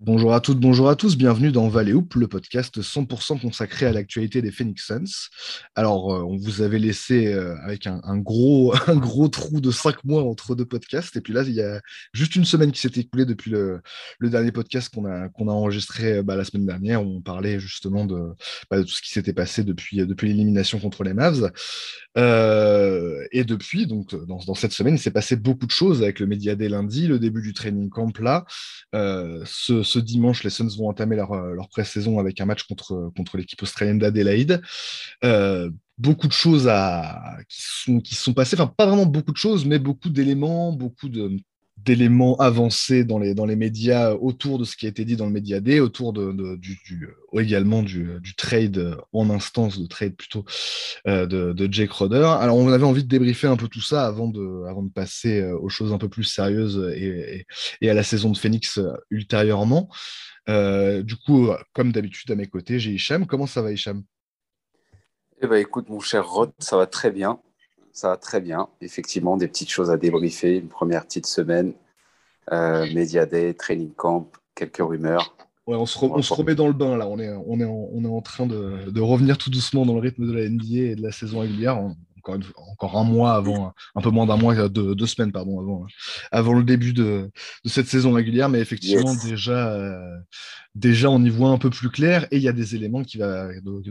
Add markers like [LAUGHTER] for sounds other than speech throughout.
Bonjour à toutes, bonjour à tous, bienvenue dans Valley le podcast 100% consacré à l'actualité des Phoenix Suns. Alors, euh, on vous avait laissé euh, avec un, gros, [LAUGHS] un gros trou de cinq mois entre deux podcasts, et puis là, il y a juste une semaine qui s'est écoulée depuis le, dernier podcast qu'on a, qu'on a enregistré euh, bah, la semaine dernière, où on parlait justement de, bah, tout ce qui s'était passé depuis, depuis l'élimination contre les Mavs. et depuis, donc, dans, cette semaine, il s'est passé beaucoup de choses avec le Média des lundi, le début du training camp là, ce ce dimanche, les Suns vont entamer leur, euh, leur pré-saison avec un match contre, contre l'équipe australienne d'Adélaïde. Euh, beaucoup de choses qui, sont, qui sont passées, enfin pas vraiment beaucoup de choses, mais beaucoup d'éléments, beaucoup de, d'éléments avancés dans les, dans les médias autour de ce qui a été dit dans le média D, autour de, du, euh, également du, du, trade en instance, de trade plutôt euh, de, de, Jake Roder. Alors on avait envie de débriefer un peu tout ça avant de, avant de passer euh, aux choses un peu plus sérieuses et, et, à la saison de Phoenix ultérieurement. du coup, comme d'habitude à mes côtés, j'ai Hicham. Comment ça va Hicham? Eh ben, écoute, mon cher Rod, ça va très bien ça va très bien. Effectivement, des petites choses à débriefer. Une première petite semaine, euh, Media Day, Training Camp, quelques rumeurs. Ouais, on se, remet dans le bain là. On est, on est, en, on est en train de, de, revenir tout doucement dans le rythme de la NBA et de la saison régulière. encore, encore un mois avant, un peu moins d'un mois, deux, deux, semaines pardon, avant, avant le début de, de cette saison régulière. Mais effectivement, déjà, euh, déjà, on y voit un peu plus clair et il y a des éléments qui va de,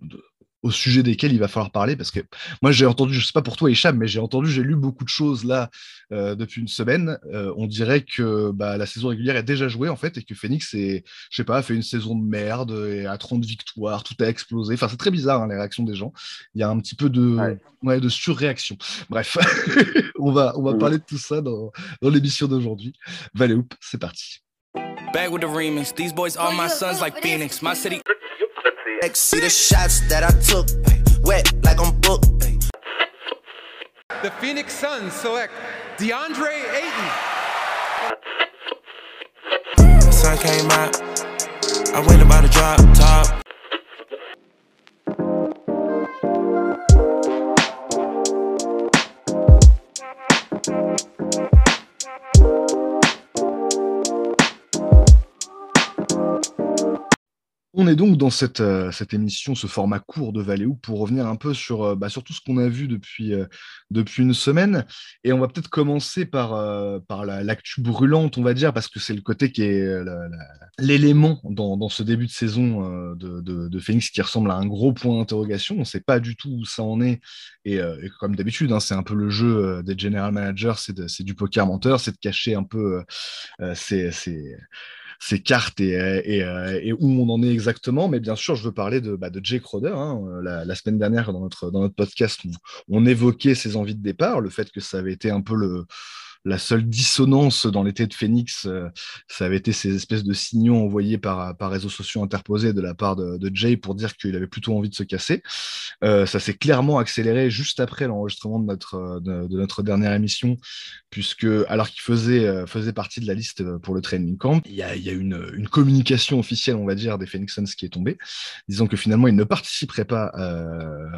de, au sujet desquels il va falloir parler parce que moi j'ai entendu, je sais pas pour toi Hicham, mais j'ai entendu, j'ai lu beaucoup de choses là euh, depuis une semaine. Euh, on dirait que bah, la saison régulière est déjà jouée en fait et que Phoenix est, je sais pas, a fait une saison de merde et à 30 victoires, tout a explosé. Enfin c'est très bizarre hein, les réactions des gens. Il y a un petit peu de, ouais. de surréaction. Bref, [LAUGHS] on va on va parler de tout ça dans, dans l'émission d'aujourd'hui. Valley Hoop, c'est parti. Bag with the remix. These boys are my sons like Phoenix. My city. See the shots that I took, wet like I'm booked. The Phoenix Suns select DeAndre Ayton. The sun came out, I went about to drop top. On est donc dans cette, euh, cette, émission, ce format court de Valéo, pour revenir un peu sur, euh, bah, tout ce qu'on a vu depuis, euh, depuis une semaine. Et on va peut-être commencer par, par l'actu brûlante, on va dire, parce que c'est le côté qui est l'élément dans, dans, ce début de saison de, de, Phoenix qui ressemble à un gros point d'interrogation. On ne sait pas du tout où ça en est. Et, comme d'habitude, hein, c'est un peu le jeu des general managers, c'est du poker menteur, c'est de cacher un peu ces ses cartes et, et, euh, et, où on en est exactement. Mais bien sûr, je veux parler de, bah, de Jake Roder. Hein. La, la, semaine dernière, dans notre, podcast, on évoquait ses envies de départ, le fait que ça avait été un peu le la seule dissonance dans l'été de Phoenix, euh, ça avait été ces espèces de signaux envoyés par, par réseaux sociaux interposés de la part de, Jay pour dire qu'il avait plutôt envie de se casser. Euh, ça s'est clairement accéléré juste après l'enregistrement de notre, de, notre dernière émission, puisque alors qu'il faisait, euh, faisait partie de la liste pour le training camp, il y a, une, communication officielle, on va dire, des Phoenix Suns qui est tombée, disant que finalement il ne participerait pas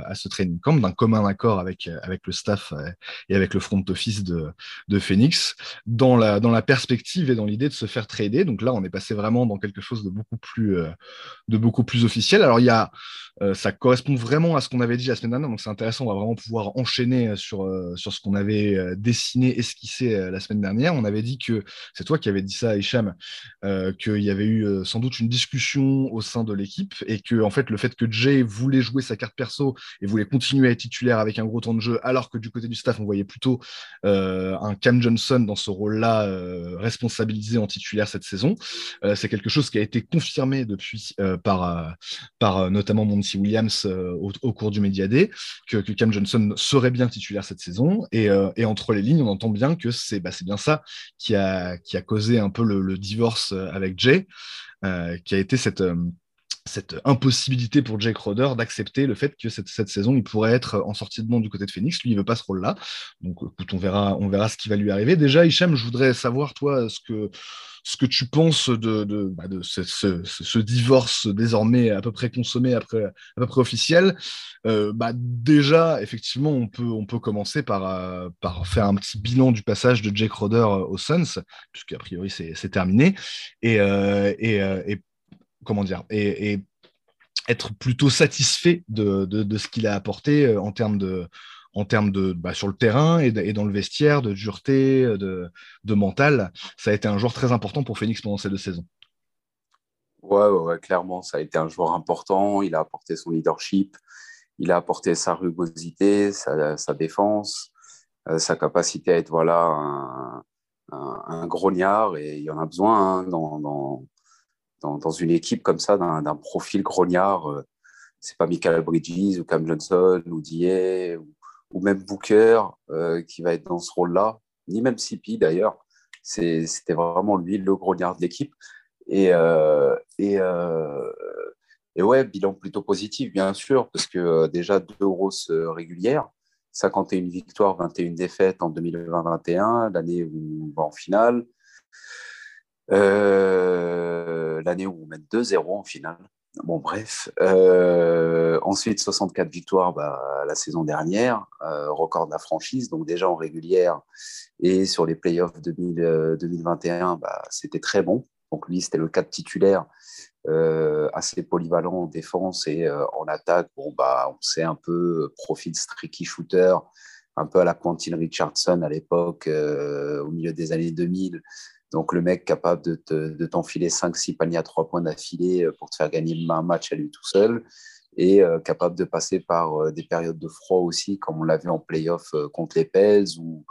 à ce training camp d'un commun accord avec, avec le staff et avec le front office de, de Phoenix Dans la, perspective et dans l'idée de se faire trader. Donc là, on est passé vraiment dans quelque chose de beaucoup plus, euh, officiel. Alors, il y a, euh, ça correspond vraiment à ce qu'on avait dit la semaine dernière, donc c'est intéressant. On va vraiment pouvoir enchaîner sur, euh, sur ce qu'on avait dessiné, esquissé la semaine dernière. On avait dit que c'est toi qui avais dit ça, Hicham, qu'il y avait eu sans doute une discussion au sein de l'équipe et que, en fait, le fait que Jay voulait jouer sa carte perso et voulait continuer à être titulaire avec un gros temps de jeu, alors que du côté du staff, on voyait plutôt un Cam Johnson dans ce rôle-là euh, responsabilisé en titulaire cette saison. Euh, c'est quelque chose qui a été confirmé depuis euh, par, notamment Monty Williams au, cours du Media Day, que, Cam Johnson serait bien titulaire cette saison. Et, entre les lignes, on entend bien que c'est bah, bien ça qui a, causé un peu le divorce avec Jay, qui a été cette cette impossibilité pour Jake Roder d'accepter le fait que cette, cette, saison, il pourrait être en sortie de monde du côté de Phoenix. Lui, il veut pas ce rôle-là. Donc, écoute, on verra, on verra ce qui va lui arriver. Déjà, Hicham, je voudrais savoir, toi, ce que, ce que tu penses de, de, bah, de ce, ce, ce, divorce désormais à peu près consommé, après, à peu près officiel. Euh, bah, déjà, effectivement, on peut, on peut commencer par, euh, par faire un petit bilan du passage de Jake Roder aux Suns, puisqu'à priori c'est terminé. Et, et, et, comment dire et, être plutôt satisfait de, de, ce qu'il a apporté en termes de en termes de bah, sur le terrain et, dans le vestiaire, de dureté, de, de, mental. Ça a été un joueur très important pour Phoenix pendant ces deux saisons. Ouais, ouais, clairement, ça a été un joueur important. Il a apporté son leadership, il a apporté sa rugosité, sa, défense, euh, sa capacité à être voilà un, grognard et il y en a besoin hein, dans, dans, une équipe comme ça d'un profil grognard. Euh, c'est pas Michael Bridges ou Cam Johnson ou D.A. ou même Booker euh, qui va être dans ce rôle-là, ni même CP d'ailleurs. C'était vraiment lui le grognard de l'équipe. Et, euh, euh, et, ouais, bilan plutôt positif, bien sûr, parce que déjà deux grosses régulières, 51 victoires, 21 défaites en 2020-21, l'année où on va en finale. L'année où on met 2-0 en finale. Bon, bref. Euh, ensuite, 64 victoires bah, la saison dernière, euh, record de la franchise, donc déjà en régulière. Et sur les playoffs 2000, 2021, euh, bah, c'était très bon. Donc lui, c'était le cas titulaire, assez polyvalent en défense et en attaque. Bon, bah, on sait un peu profil streaky shooter, un peu à la Quentin Richardson à l'époque, au milieu des années 2000. Donc, le mec capable de, t'enfiler 5-6 paniers à 3 points d'affilée euh, pour te faire gagner un match à lui tout seul et euh, capable de passer par euh, des périodes de froid aussi, comme on l'a vu en playoff contre les Pels ou,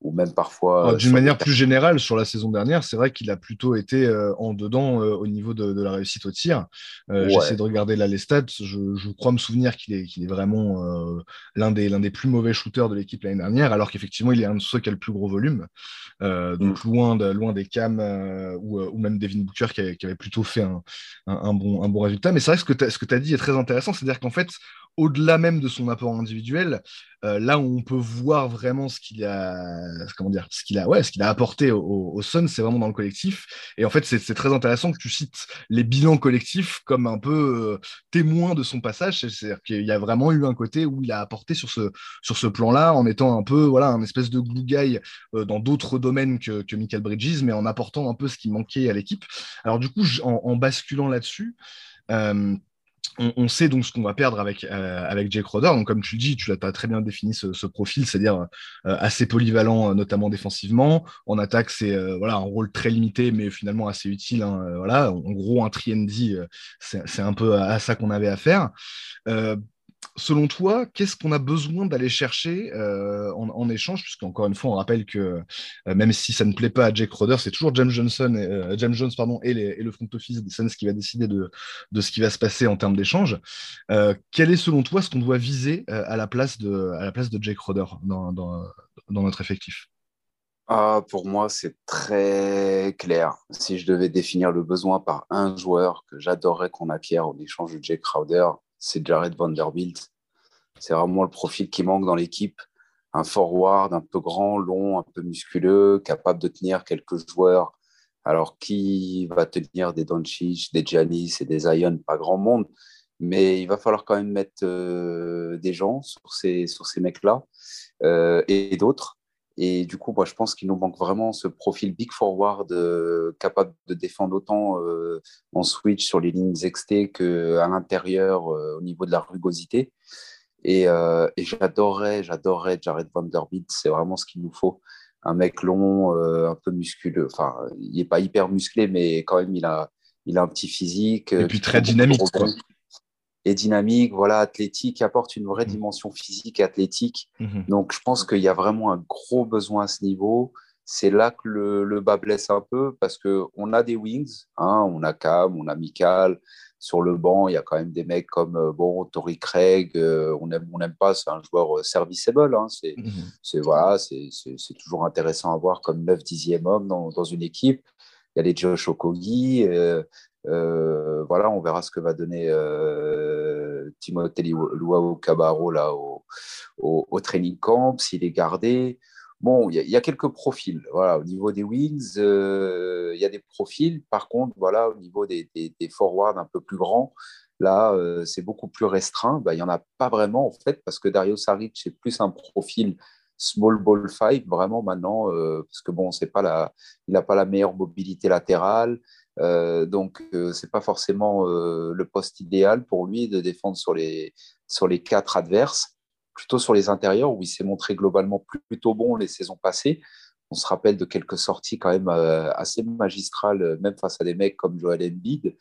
ou même parfois. Euh, d'une manière plus générale, sur la saison dernière, c'est vrai qu'il a plutôt été euh, en dedans euh, au niveau de, la réussite au tir. J'essaie de regarder là les stats. Je, crois me souvenir qu'il est, est vraiment l'un des, des plus mauvais shooters de l'équipe l'année dernière, alors qu'effectivement, il est un de ceux qui a le plus gros volume. donc, mm. loin, de, loin des Cam ou, ou, même Devin Booker qui avait, plutôt fait un, un, bon, un bon résultat. Mais c'est vrai que ce que tu as, as dit est très intéressant. C'est-à-dire qu'en fait, au-delà même de son apport individuel, euh, là où on peut voir vraiment ce qu'il a, comment dire, ce qu'il a, ouais, ce qu'il a apporté au, Sun, c'est vraiment dans le collectif. Et en fait, c'est très intéressant que tu cites les bilans collectifs comme un peu euh, témoin de son passage. C'est-à-dire qu'il y a vraiment eu un côté où il a apporté sur ce, sur ce plan-là, en étant un peu, voilà, un espèce de glue guy euh, dans d'autres domaines que, que Michael Bridges, mais en apportant un peu ce qui manquait à l'équipe. Alors du coup, en basculant là-dessus on, sait donc ce qu'on va perdre avec, euh, avec Jake Roder. Donc, comme tu le dis, tu as très bien défini ce, profil, c'est-à-dire euh, assez polyvalent, euh, notamment défensivement. En attaque, c'est voilà, un rôle très limité, mais finalement assez utile. Hein, voilà. En gros, un tri c'est un peu à, ça qu'on avait affaire selon toi, qu'est-ce qu'on a besoin d'aller chercher euh, en, échange? Puisqu'encore une fois, on rappelle que euh, même si ça ne plaît pas à Jake Roder, c'est toujours James Johnson, et, euh, James Jones pardon, et, le front office des Suns qui va décider de, ce qui va se passer en termes d'échange. quel est selon toi ce qu'on doit viser à, la place de, Jake Roder dans, dans, notre effectif? Ah, pour moi, c'est très clair. Si je devais définir le besoin par un joueur que j'adorerais qu'on acquiert en échange de Jake Crowder, c'est Jared Vanderbilt. C'est vraiment le profil qui manque dans l'équipe. Un forward un peu grand, long, un peu musculeux, capable de tenir quelques joueurs. Alors, qui va tenir des Doncic, des Giannis et des Zion? Pas grand monde. Mais il va falloir quand même mettre euh, des gens sur ces, sur ces mecs-là euh, et d'autres. Et du coup, moi, je pense qu'il nous manque vraiment ce profil big forward euh, capable de défendre autant euh, en switch sur les lignes XT qu'à l'intérieur euh, au niveau de la rugosité. Et, et j'adorerais, j'adorerais Jared Vanderbilt. C'est vraiment ce qu'il nous faut. Un mec long, un peu musculeux. Enfin, il n'est pas hyper musclé, mais quand même, il a, il a un petit physique. Et puis très dynamique. Quoi dynamique, voilà, athlétique, apporte une vraie mmh. dimension physique et athlétique. Mmh Donc, je pense qu'il y a vraiment un gros besoin à ce niveau. C'est là que le, le, bas blesse un peu parce qu'on a des wings, hein, on a Cam, on a Mikal. Sur le banc, il y a quand même des mecs comme euh, bon, Tori Craig, euh, on aime, on n'aime pas, c'est un joueur euh, serviceable. Hein, c'est, mmh c'est, voilà, c'est, toujours intéressant à voir comme 9-10e homme dans, dans, une équipe. Il y a les Josh Okogi, euh, voilà, on verra ce que va donner euh, Timothée Luau Cabarro là, au, au, training camp, s'il est gardé. Bon, il y, a quelques profils. Voilà, au niveau des wings, il y a des profils. Par contre, voilà, au niveau des, des, forwards un peu plus grands, là, c'est beaucoup plus restreint. Bah, il n'y en a pas vraiment, en fait, parce que Dario Saric, c'est plus un profil small ball five, vraiment maintenant, parce que bon, c'est pas la, il n'a pas la meilleure mobilité latérale. Euh, donc, euh, c'est pas forcément euh, le poste idéal pour lui de défendre sur les, sur les quatre adverses, plutôt sur les intérieurs où il s'est montré globalement plutôt bon les saisons passées. On se rappelle de quelques sorties quand même assez magistrales, même face à des mecs comme Joel Embiid,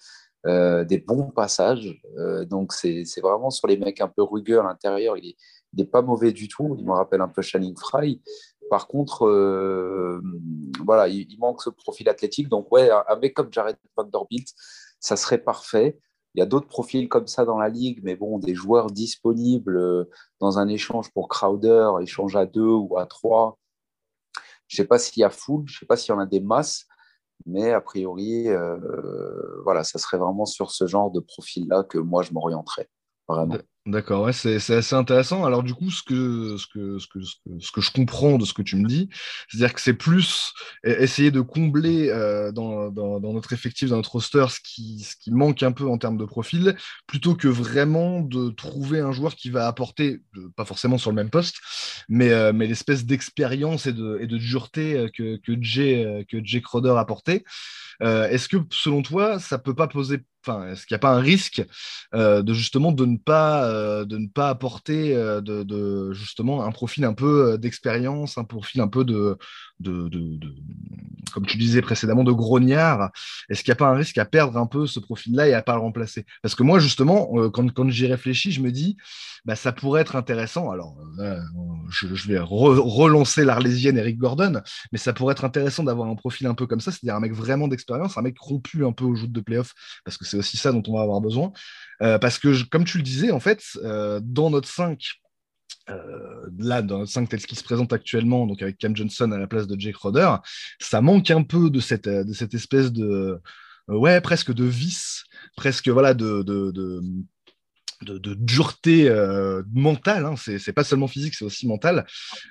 des bons passages. donc, c'est vraiment sur les mecs un peu rugueux à l'intérieur. Il n'est pas mauvais du tout. Il me rappelle un peu Shining Fry. Par contre, euh, voilà, il, manque ce profil athlétique. Donc, ouais, un mec comme Jared Vanderbilt, ça serait parfait. Il y a d'autres profils comme ça dans la ligue, mais bon, des joueurs disponibles euh, dans un échange pour Crowder, échange à deux ou à trois. Je ne sais pas s'il y a full, je ne sais pas s'il y en a des masses, mais a priori, euh, voilà, ça serait vraiment sur ce genre de profil-là que moi je m'orienterais. Vraiment. D'accord, ouais, c'est assez intéressant. Alors du coup, ce que, ce, que, ce, que, ce, que, je comprends de ce que tu me dis, c'est-à-dire que c'est plus essayer de combler euh, dans, dans, notre effectif, dans notre roster, ce qui, ce qui manque un peu en termes de profil, plutôt que vraiment de trouver un joueur qui va apporter, pas forcément sur le même poste, mais, euh, mais l'espèce d'expérience et de, et de dureté euh, que, que, Jay, que Jay Crowder apportait. Est-ce que selon toi, ça peut pas poser Enfin, est-ce qu'il n'y a pas un risque de justement de ne pas euh, de ne pas apporter euh, de, justement un profil un peu euh, d'expérience, un profil un peu de, de, comme tu disais précédemment, de grognard. Est-ce qu'il n'y a pas un risque à perdre un peu ce profil-là et à pas le remplacer? Parce que moi, justement, quand, quand j'y réfléchis, je me dis, bah, ça pourrait être intéressant. Alors, je, vais relancer l'Arlésienne Eric Gordon, mais ça pourrait être intéressant d'avoir un profil un peu comme ça, c'est-à-dire un mec vraiment d'expérience, un mec rompu un peu au joutes de playoff, parce que c'est aussi ça dont on va avoir besoin. Euh, parce que, comme tu le disais, en fait, euh, dans notre 5, euh, là, dans notre 5 tel qu'il se présente actuellement, donc avec Cam Johnson à la place de Jake Roder, ça manque un peu de cette, de cette espèce de. ouais, presque de vice, presque voilà, de, de de, dureté euh, mentale. Hein. C'est pas seulement physique, c'est aussi mental.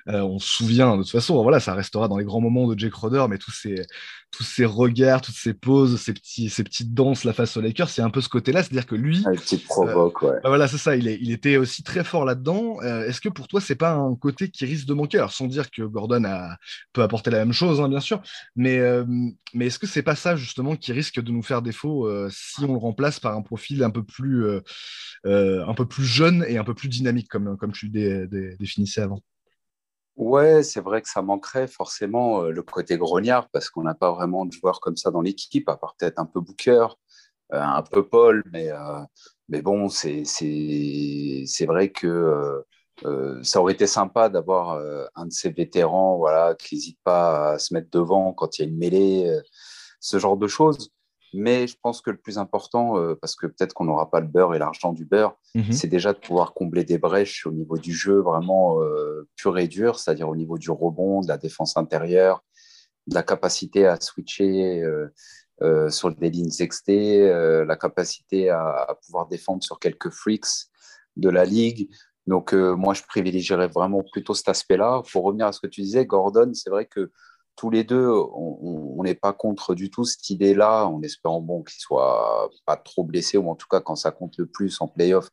Euh, on se souvient, de toute façon, voilà, ça restera dans les grands moments de Jake Roder, mais tous ces, tous ces regards, toutes ces poses, ces, petits, ces petites danses, la face au Lakers, c'est un peu ce côté-là. C'est-à-dire que lui. Ah, provoque, ouais. Bah voilà, c'est ça. Il, est, il était aussi très fort là-dedans. Euh, est-ce que pour toi, c'est pas un côté qui risque de manquer? Alors, sans dire que Gordon a, peut apporter la même chose, hein, bien sûr, mais, mais est-ce que c'est pas ça, justement, qui risque de nous faire défaut si on le remplace par un profil un peu plus. Euh, un peu plus jeune et un peu plus dynamique, comme, comme tu le définissais avant. Ouais, c'est vrai que ça manquerait forcément euh, le côté grognard parce qu'on n'a pas vraiment de joueurs comme ça dans l'équipe, à part peut-être un peu Booker, euh, un peu Paul, mais, mais bon, c'est vrai que ça aurait été sympa d'avoir un de ces vétérans voilà, qui n'hésite pas à se mettre devant quand il y a une mêlée, ce genre de choses. Mais je pense que le plus important, euh, parce que peut-être qu'on n'aura pas le beurre et l'argent du beurre, mhm. c'est déjà de pouvoir combler des brèches au niveau du jeu vraiment euh, pur et dur, c'est-à-dire au niveau du rebond, de la défense intérieure, de la capacité à switcher euh, sur des lignes XT, la capacité à, pouvoir défendre sur quelques freaks de la ligue. Donc, moi, je privilégierais vraiment plutôt cet aspect-là. Pour revenir à ce que tu disais, Gordon, c'est vrai que tous les deux, on n'est pas contre du tout cette idée-là, en espérant bon, qu'il soit pas trop blessé, ou en tout cas, quand ça compte le plus en playoff,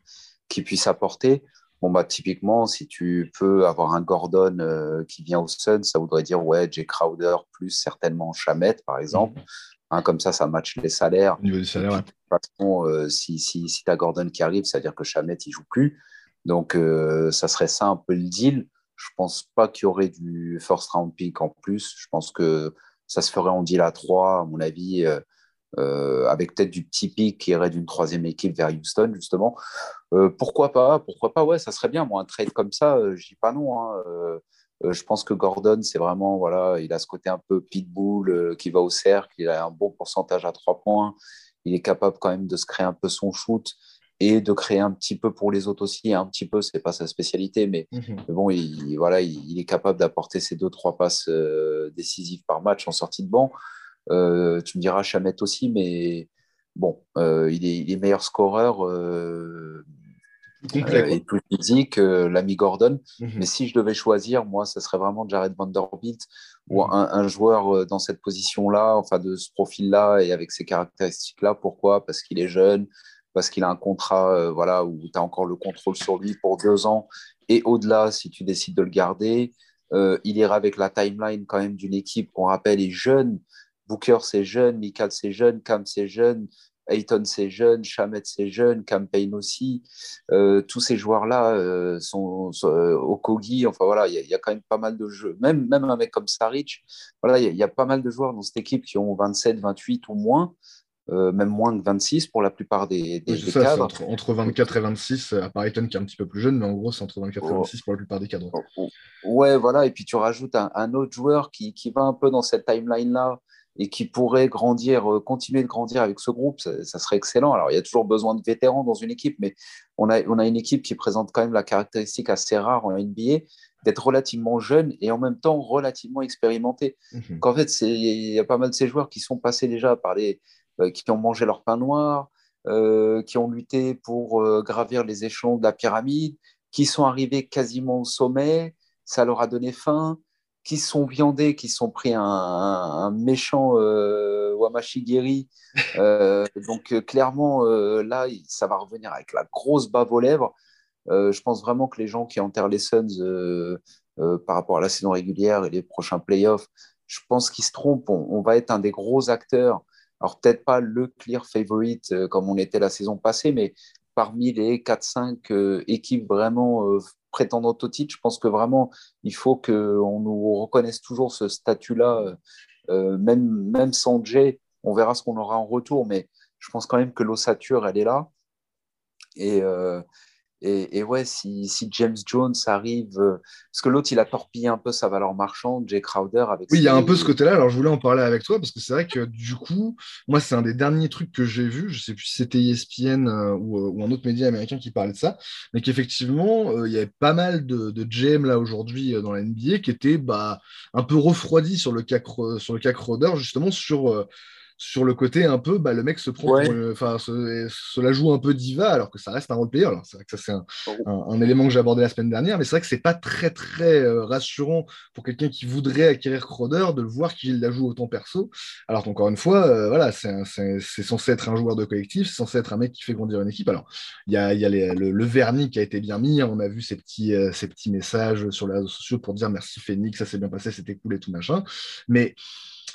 qu'il puisse apporter. Bon, bah, typiquement, si tu peux avoir un Gordon euh, qui vient au Sun, ça voudrait dire, ouais, Jay Crowder plus certainement Chamette, par exemple. Mhm. Hein, comme ça, ça match les salaires. Au niveau du salaire, De toute façon, euh, si, si, si tu as Gordon qui arrive, ça veut dire que Chamette, il joue plus. Donc, euh, ça serait ça un peu le deal. Je pense pas qu'il y aurait du first round pick en plus. Je pense que ça se ferait en deal à 3, à mon avis, euh, euh, avec peut-être du petit pick qui irait d'une troisième équipe vers Houston, justement. Euh, pourquoi pas Pourquoi pas Ouais, ça serait bien. Moi, un trade comme ça, je dis pas non. Hein. je pense que Gordon, c'est vraiment, voilà, il a ce côté un peu pitbull qui va au cercle, il a un bon pourcentage à trois points, il est capable quand même de se créer un peu son shoot et de créer un petit peu pour les autres aussi. Un petit peu, c'est pas sa spécialité, mais, mhm. bon, il, voilà, il, est capable d'apporter ses deux, trois passes euh, décisives par match en sortie de banc. Euh, tu me diras Chamette aussi, mais bon, euh, il, est, meilleur scoreur. et plus physique, l'ami Gordon. Mhm. Mais si je devais choisir, moi, ce serait vraiment Jared Vanderbilt ou mhm. un, joueur dans cette position-là, enfin de ce profil-là et avec ces caractéristiques-là. Pourquoi? Parce qu'il est jeune, parce qu'il a un contrat voilà, où tu as encore le contrôle sur lui pour deux ans et au-delà si tu décides de le garder. il ira avec la timeline quand même d'une équipe qu'on rappelle est jeune. Booker, c'est jeune, Michael, c'est jeune, Cam, c'est jeune, Ayton, c'est jeune, Chamet, c'est jeune, Campaign aussi. Euh, tous ces joueurs-là euh, sont, euh, au Kogi. Enfin voilà, il y, a quand même pas mal de jeux. Même, même un mec comme Saric, voilà, il y, a pas mal de joueurs dans cette équipe qui ont 27, 28 ou moins. Même moins de 26 pour la plupart des, des, cadres. Entre, 24 et 26, à part qui est un petit peu plus jeune, mais en gros, c'est entre 24 et 26 pour la plupart des cadres. Ouais, voilà. Et puis tu rajoutes un, un autre joueur qui, qui, va un peu dans cette timeline-là, et qui pourrait grandir, euh, continuer de grandir avec ce groupe, ça, serait excellent. Alors, il y a toujours besoin de vétérans dans une équipe, mais on a, on a une équipe qui présente quand même la caractéristique assez rare en NBA d'être relativement jeune et en même temps relativement expérimenté. Mhm. En fait, il y a pas mal de ces joueurs qui sont passés déjà par les, euh, qui ont mangé leur pain noir, euh, qui ont lutté pour gravir les échelons de la pyramide, qui sont arrivés quasiment au sommet, ça leur a donné faim qui sont viandés, qui sont pris un, méchant euh, Wamashigiri. Euh, [LAUGHS] donc euh, clairement, euh, là, ça va revenir avec la grosse bave aux lèvres. je pense vraiment que les gens qui enterrent les Suns par rapport à la saison régulière et les prochains playoffs, je pense qu'ils se trompent. On, va être un des gros acteurs. Alors peut-être pas le clear favorite comme on était la saison passée, mais parmi les 4-5 équipes vraiment prétendante au titre. Je pense que vraiment, il faut qu'on nous reconnaisse toujours ce statut-là, euh, euh, même, même sans Jay. On verra ce qu'on aura en retour, mais je pense quand même que l'ossature, elle est là. Et, et, ouais, si, si, James Jones arrive, euh, parce que l'autre, il a torpillé un peu sa valeur marchande, Jay Crowder. Avec oui, il y a un peu ce côté-là. Alors, je voulais en parler avec toi parce que c'est vrai que du coup, moi, c'est un des derniers trucs que j'ai vu. Je sais plus si c'était ESPN euh, ou, euh, ou, un autre média américain qui parlait de ça, mais qu'effectivement, il y avait pas mal de, de GM là aujourd'hui dans la NBA qui étaient bah, un peu refroidis sur le cas, sur le cas Crowder, justement sur sur le côté un peu, bah, le mec se prend, enfin, se, la joue un peu diva, alors que ça reste un role player. C'est vrai que ça, c'est oh. un, élément que j'ai abordé la semaine dernière, mais c'est vrai que c'est pas très, très euh, rassurant pour quelqu'un qui voudrait acquérir Crowder de le voir qu'il la joue autant perso. Alors qu'encore une fois, euh, voilà, c'est censé être un joueur de collectif, c'est censé être un mec qui fait grandir une équipe. Alors, il y a, y a le, vernis qui a été bien mis, on a vu ces petits, euh, ces petits messages sur les réseaux sociaux pour dire merci Phoenix, ça s'est bien passé, c'était cool et tout machin. Mais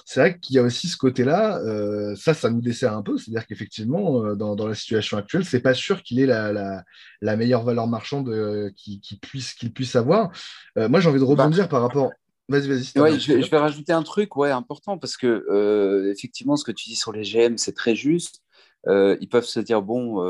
c'est vrai qu'il y a aussi ce côté-là, euh, ça, ça nous dessert un peu, c'est-à-dire qu'effectivement, euh, dans, la situation actuelle, c'est pas sûr qu'il ait la, meilleure valeur marchande euh, qu'il puisse, qu'il puisse avoir. moi, j'ai envie de rebondir bah, par rapport. Vas-y, vas-y. je, vais rajouter un truc ouais, important parce que, effectivement, ce que tu dis sur les GM, c'est très juste. ils peuvent se dire, bon,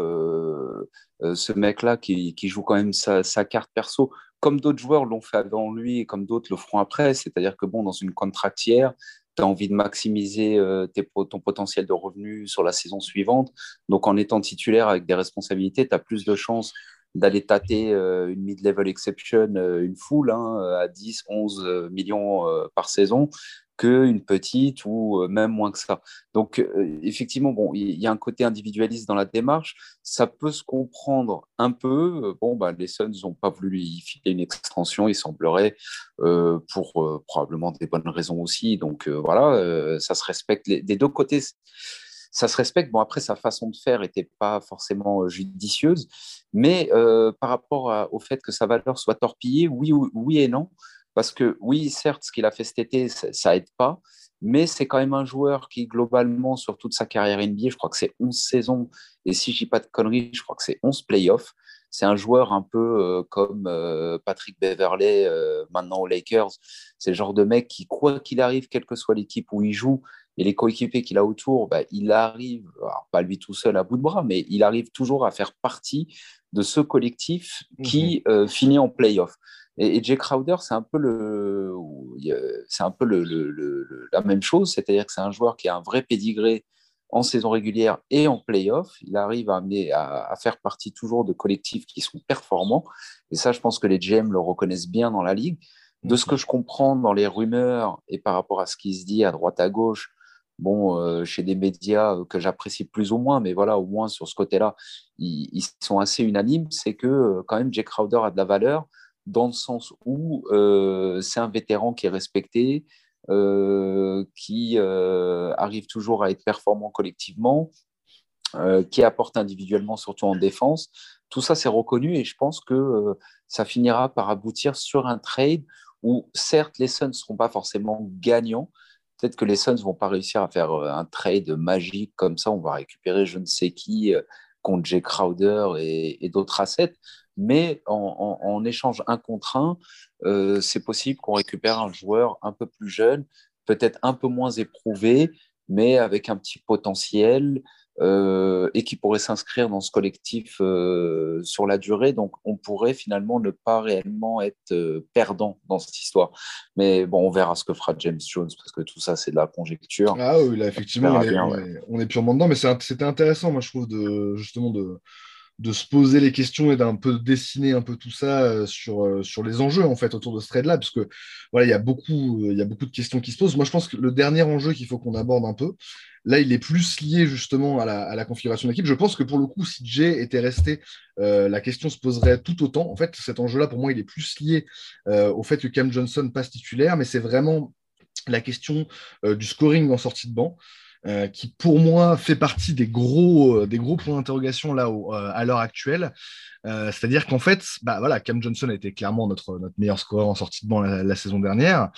ce mec-là qui, joue quand même sa, sa carte perso, comme d'autres joueurs l'ont fait avant lui et comme d'autres le feront après, c'est-à-dire que bon, dans une contractière, tu as envie de maximiser euh, ton potentiel de revenus sur la saison suivante. Donc, en étant titulaire avec des responsabilités, tu as plus de chances d'aller tâter euh, une mid-level exception, euh, une foule hein, à 10, 11 millions par saison, qu'une petite ou euh, même moins que ça. Donc, euh, effectivement, bon, il y a un côté individualiste dans la démarche. Ça peut se comprendre un peu. Bon, bah, les Suns n'ont pas voulu lui filer une extension, il semblerait, euh, pour probablement des bonnes raisons aussi. Donc, voilà, ça se respecte des deux côtés. Ça se respecte. Bon, après, sa façon de faire n'était pas forcément judicieuse, mais par rapport au fait que sa valeur soit torpillée, oui, oui et non. Parce que oui, certes, ce qu'il a fait cet été, ça, aide pas, mais c'est quand même un joueur qui, globalement, sur toute sa carrière NBA, je crois que c'est 11 saisons, et si je dis pas de conneries, je crois que c'est 11 playoffs. C'est un joueur un peu euh, comme euh, Patrick Beverley, euh, maintenant aux Lakers. C'est le genre de mec qui, quoi qu'il arrive, quelle que soit l'équipe où il joue, et les coéquipiers qu'il a autour, bah, il arrive, pas lui tout seul à bout de bras, mais il arrive toujours à faire partie de ce collectif qui mhm. finit en playoff. Et, Jay Crowder, c'est un peu, le, c'est un peu le, la même chose, c'est-à-dire que c'est un joueur qui a un vrai pédigré en saison régulière et en playoff. Il arrive à, amener, à, faire partie toujours de collectifs qui sont performants. Et ça, je pense que les GM le reconnaissent bien dans la ligue. De ce que je comprends dans les rumeurs et par rapport à ce qui se dit à droite à gauche, bon, chez des médias que j'apprécie plus ou moins, mais voilà, au moins sur ce côté-là, ils, sont assez unanimes, c'est que quand même Jake Crowder a de la valeur dans le sens où c'est un vétéran qui est respecté, qui arrive toujours à être performant collectivement, qui apporte individuellement, surtout en défense. Tout ça, c'est reconnu et je pense que ça finira par aboutir sur un trade où, certes, les Suns ne seront pas forcément gagnants. Peut-être que les Suns ne vont pas réussir à faire un trade magique comme ça. On va récupérer je ne sais qui contre Jay Crowder et, d'autres assets. Mais en, échange un contre un, c'est possible qu'on récupère un joueur un peu plus jeune, peut-être un peu moins éprouvé, mais avec un petit potentiel, euh, et qui pourrait s'inscrire dans ce collectif euh, sur la durée. Donc, on pourrait finalement ne pas réellement être euh, perdant dans cette histoire. Mais bon, on verra ce que fera James Jones, parce que tout ça, c'est de la conjecture. Ah oui, là, effectivement, on est, on, est, purement dedans, mais c'était intéressant, moi, je trouve, de, justement, de, de se poser les questions et d'un peu dessiner un peu tout ça sur, sur les enjeux en fait autour de ce trade là parce que voilà il y a beaucoup il y a beaucoup de questions qui se posent moi je pense que le dernier enjeu qu'il faut qu'on aborde un peu Là, il est plus lié justement à la, configuration d'équipe. Je pense que pour le coup, si Jay était resté, euh, la question se poserait tout autant. En fait, cet enjeu-là, pour moi, il est plus lié euh, au fait que Cam Johnson passe titulaire, mais c'est vraiment la question euh, du scoring en sortie de banc. Qui pour moi fait partie des gros, des gros points d'interrogation là à l'heure actuelle. C'est-à-dire qu'en fait, bah, voilà, Cam Johnson a été clairement notre, notre meilleur scoreur en sortie de banc la, saison dernière.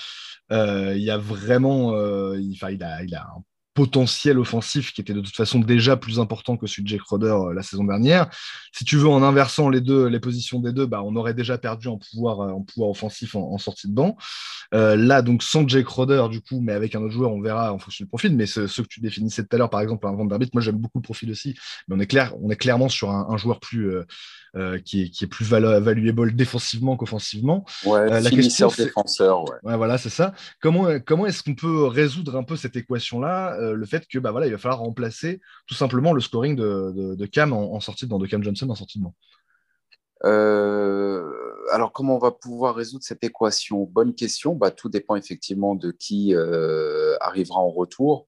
il y a vraiment, il, il, a, il a un potentiel offensif qui était de toute façon déjà plus important que celui de Jake Roder euh, la saison dernière. Si tu veux, en inversant les deux, les positions des deux, bah, on aurait déjà perdu en pouvoir, euh, offensif en, sortie de banc. Euh, là, donc sans Jake Roder, du coup, mais avec un autre joueur, on verra en fonction du profil. Mais ce, que tu définissais tout à l'heure, par exemple, un Vanderbilt, moi j'aime beaucoup le profil aussi. Mais on est clairement sur un, joueur plus, qui, est, qui est plus valuable défensivement qu'offensivement. Ouais, la question, défenseur, ouais. ouais. voilà, c'est ça. Comment, comment est-ce qu'on peut résoudre un peu cette équation-là euh, le fait que bah, voilà, il va falloir remplacer tout simplement le scoring de, Cam en, sortie de banc, de Cam Johnson en sortie de banc? Euh, alors, comment on va pouvoir résoudre cette équation? Bonne question. Bah, tout dépend effectivement de qui euh, arrivera en retour.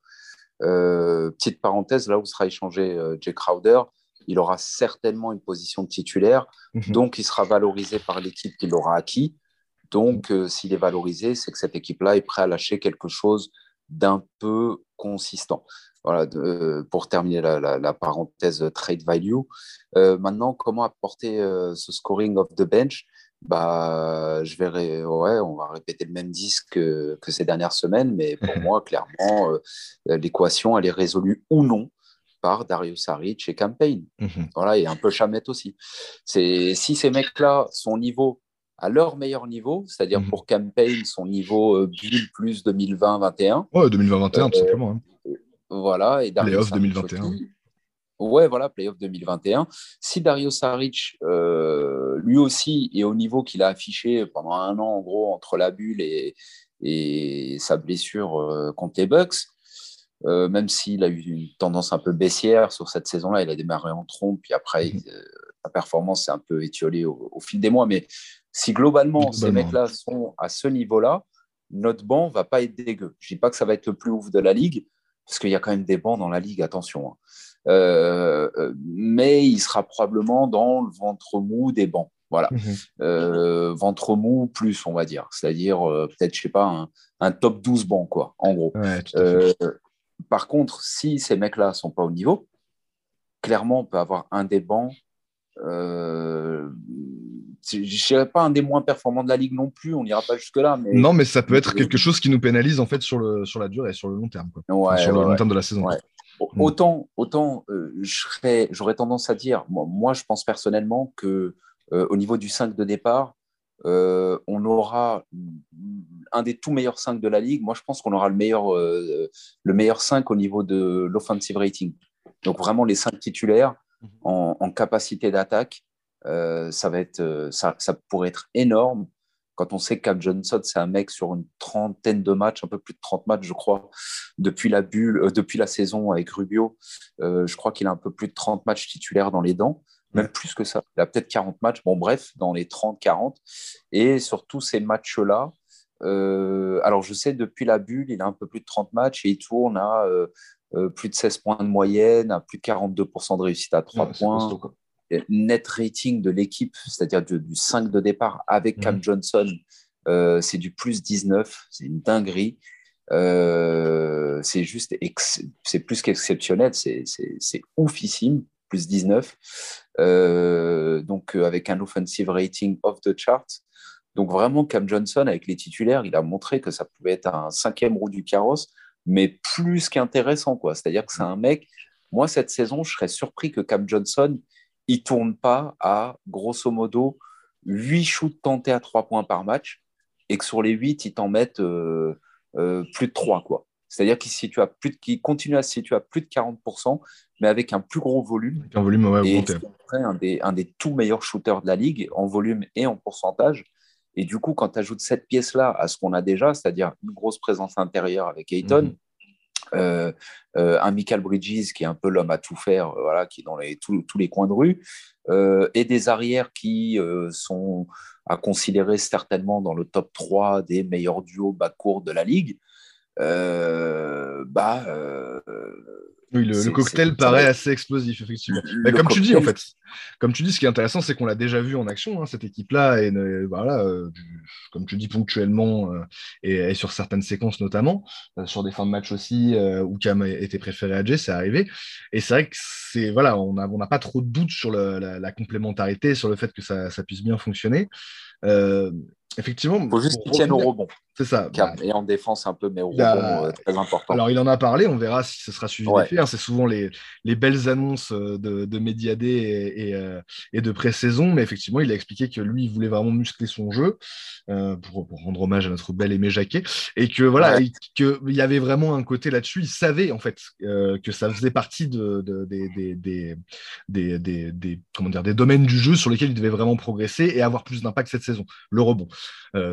petite parenthèse, là où sera échangé Jake Crowder, il aura certainement une position de titulaire, mhm. donc il sera valorisé par l'équipe qui l'aura acquis. Donc, s'il est valorisé, c'est que cette équipe-là est prête à lâcher quelque chose d'un peu consistant. Voilà, pour terminer la, parenthèse trade value. Euh, maintenant, comment apporter euh, ce scoring of the bench? Bah, je vais ouais, on va répéter le même disque que, ces dernières semaines, mais pour [LAUGHS] moi, clairement, euh, l'équation, elle est résolue ou non par Dario Saric et Campaign. Mhm. Voilà, et un peu Chamette aussi. C'est si ces mecs-là, son niveau à leur meilleur niveau, c'est-à-dire mhm. pour Campaign, son niveau euh, Bull plus 2020-21. Ouais, 2020-21, tout euh, simplement. Hein. Voilà. Et Playoff 2021. ouais, voilà, Playoff 2021. Si Dario Saric, euh, lui aussi, est au niveau qu'il a affiché pendant un an, en gros, entre la bulle et, et sa blessure contre les Bucks, même s'il a eu une tendance un peu baissière sur cette saison-là, il a démarré en trompe, puis après, mhm. sa performance s'est un peu étiolée au, au, fil des mois, mais si globalement, ces mecs-là sont à ce niveau-là, notre banc va pas être dégueu. Je dis pas que ça va être le plus ouf de la ligue, parce qu'il y a quand même des bancs dans la ligue, attention. Hein. Euh, euh, mais il sera probablement dans le ventre mou des bancs. Voilà. Mhm. Euh, ventre mou plus, on va dire. C'est-à-dire, peut-être, je sais pas, un, top 12 bancs, quoi, en gros. Par contre, si ces mecs-là sont pas au niveau, clairement, on peut avoir un des bancs je ne dirais pas un des moins performants de la ligue non plus, on n'ira pas jusque-là. Mais... Non, mais ça peut être quelque chose qui nous pénalise en fait sur, le, sur la durée, sur le long terme. Quoi. sur le long terme de la saison. Mm. Autant, autant euh, j'aurais tendance à dire, moi, je pense personnellement que euh, au niveau du 5 de départ, euh, on aura un des tout meilleurs 5 de la ligue. Moi, je pense qu'on aura le meilleur, le meilleur 5 au niveau de l'offensive rating. Donc vraiment les 5 titulaires mm-hmm. en, en capacité d'attaque. Euh, ça, va être, euh, ça, ça, pourrait être énorme. Quand on sait que Johnson, c'est un mec sur une trentaine de matchs, un peu plus de 30 matchs, je crois, depuis la, bulle, euh, depuis la saison avec Rubio, je crois qu'il a un peu plus de 30 matchs titulaires dans les dents, même plus que ça. Il a peut-être 40 matchs, bon bref, dans les 30-40. Et sur tous ces matchs-là, alors, je sais, depuis la bulle, il a un peu plus de 30 matchs et il tourne à plus de 16 points de moyenne, à plus de 42% de réussite à 3 points. Net rating de l'équipe, c'est-à-dire du, 5 de départ avec Cam mhm. Johnson, c'est du plus 19. C'est une dinguerie. c'est juste, c'est plus qu'exceptionnel, c'est oufissime plus 19. Euh, donc, euh, avec un offensive rating off the chart. Donc, vraiment, Cam Johnson, avec les titulaires, il a montré que ça pouvait être un cinquième roue du carrosse, mais plus qu'intéressant. quoi. C'est-à-dire que c'est un mec. Moi, cette saison, je serais surpris que Cam Johnson, il tourne pas à grosso modo 8 shoots tentés à 3 points par match et que sur les 8, il t'en mette euh, plus de 3. Quoi. C'est-à-dire qu'il continue à se situer à plus de 40%, mais avec un plus gros volume. un volume, ouais, et un des, un des tout meilleurs shooters de la ligue en volume et en pourcentage. Et du coup, quand tu ajoutes cette pièce-là à ce qu'on a déjà, c'est-à-dire une grosse présence intérieure avec Ayton, mhm. euh, euh, un Michael Bridges qui est un peu l'homme à tout faire, euh, voilà, qui est dans les, tous les coins de rue, et des arrières qui sont à considérer certainement dans le top 3 des meilleurs duos bas-court de la ligue, bah, oui, le, cocktail paraît assez explosif, effectivement. Mais comme tu dis, en fait, comme tu dis, ce qui est intéressant, c'est qu'on l'a déjà vu en action, hein, cette équipe-là, et voilà, euh, comme tu dis, ponctuellement, euh, et, sur certaines séquences notamment, euh, sur des fins de match aussi, où Cam était préféré à Jay, c'est arrivé. Et c'est vrai que c'est, voilà, on n'a on a pas trop de doutes sur la, complémentarité, sur le fait que ça, ça puisse bien fonctionner. Effectivement. Il faut juste qu'il tienne au rebond. C'est ça. Bah, et en défense un peu, mais au rebond, euh, très important. Alors, il en a parlé, on verra si ce sera suivi ouais. Hein. C'est souvent les, les, belles annonces euh, de, de et, et, euh, et de pré-saison, mais effectivement, il a expliqué que lui, il voulait vraiment muscler son jeu pour, rendre hommage à notre bel aimé Jacquet, et que voilà, qu'il y avait vraiment un côté là-dessus. Il savait en fait que ça faisait partie de, de des, des, des, des, comment dire, des domaines du jeu sur lesquels il devait vraiment progresser et avoir plus d'impact cette saison. Le rebond.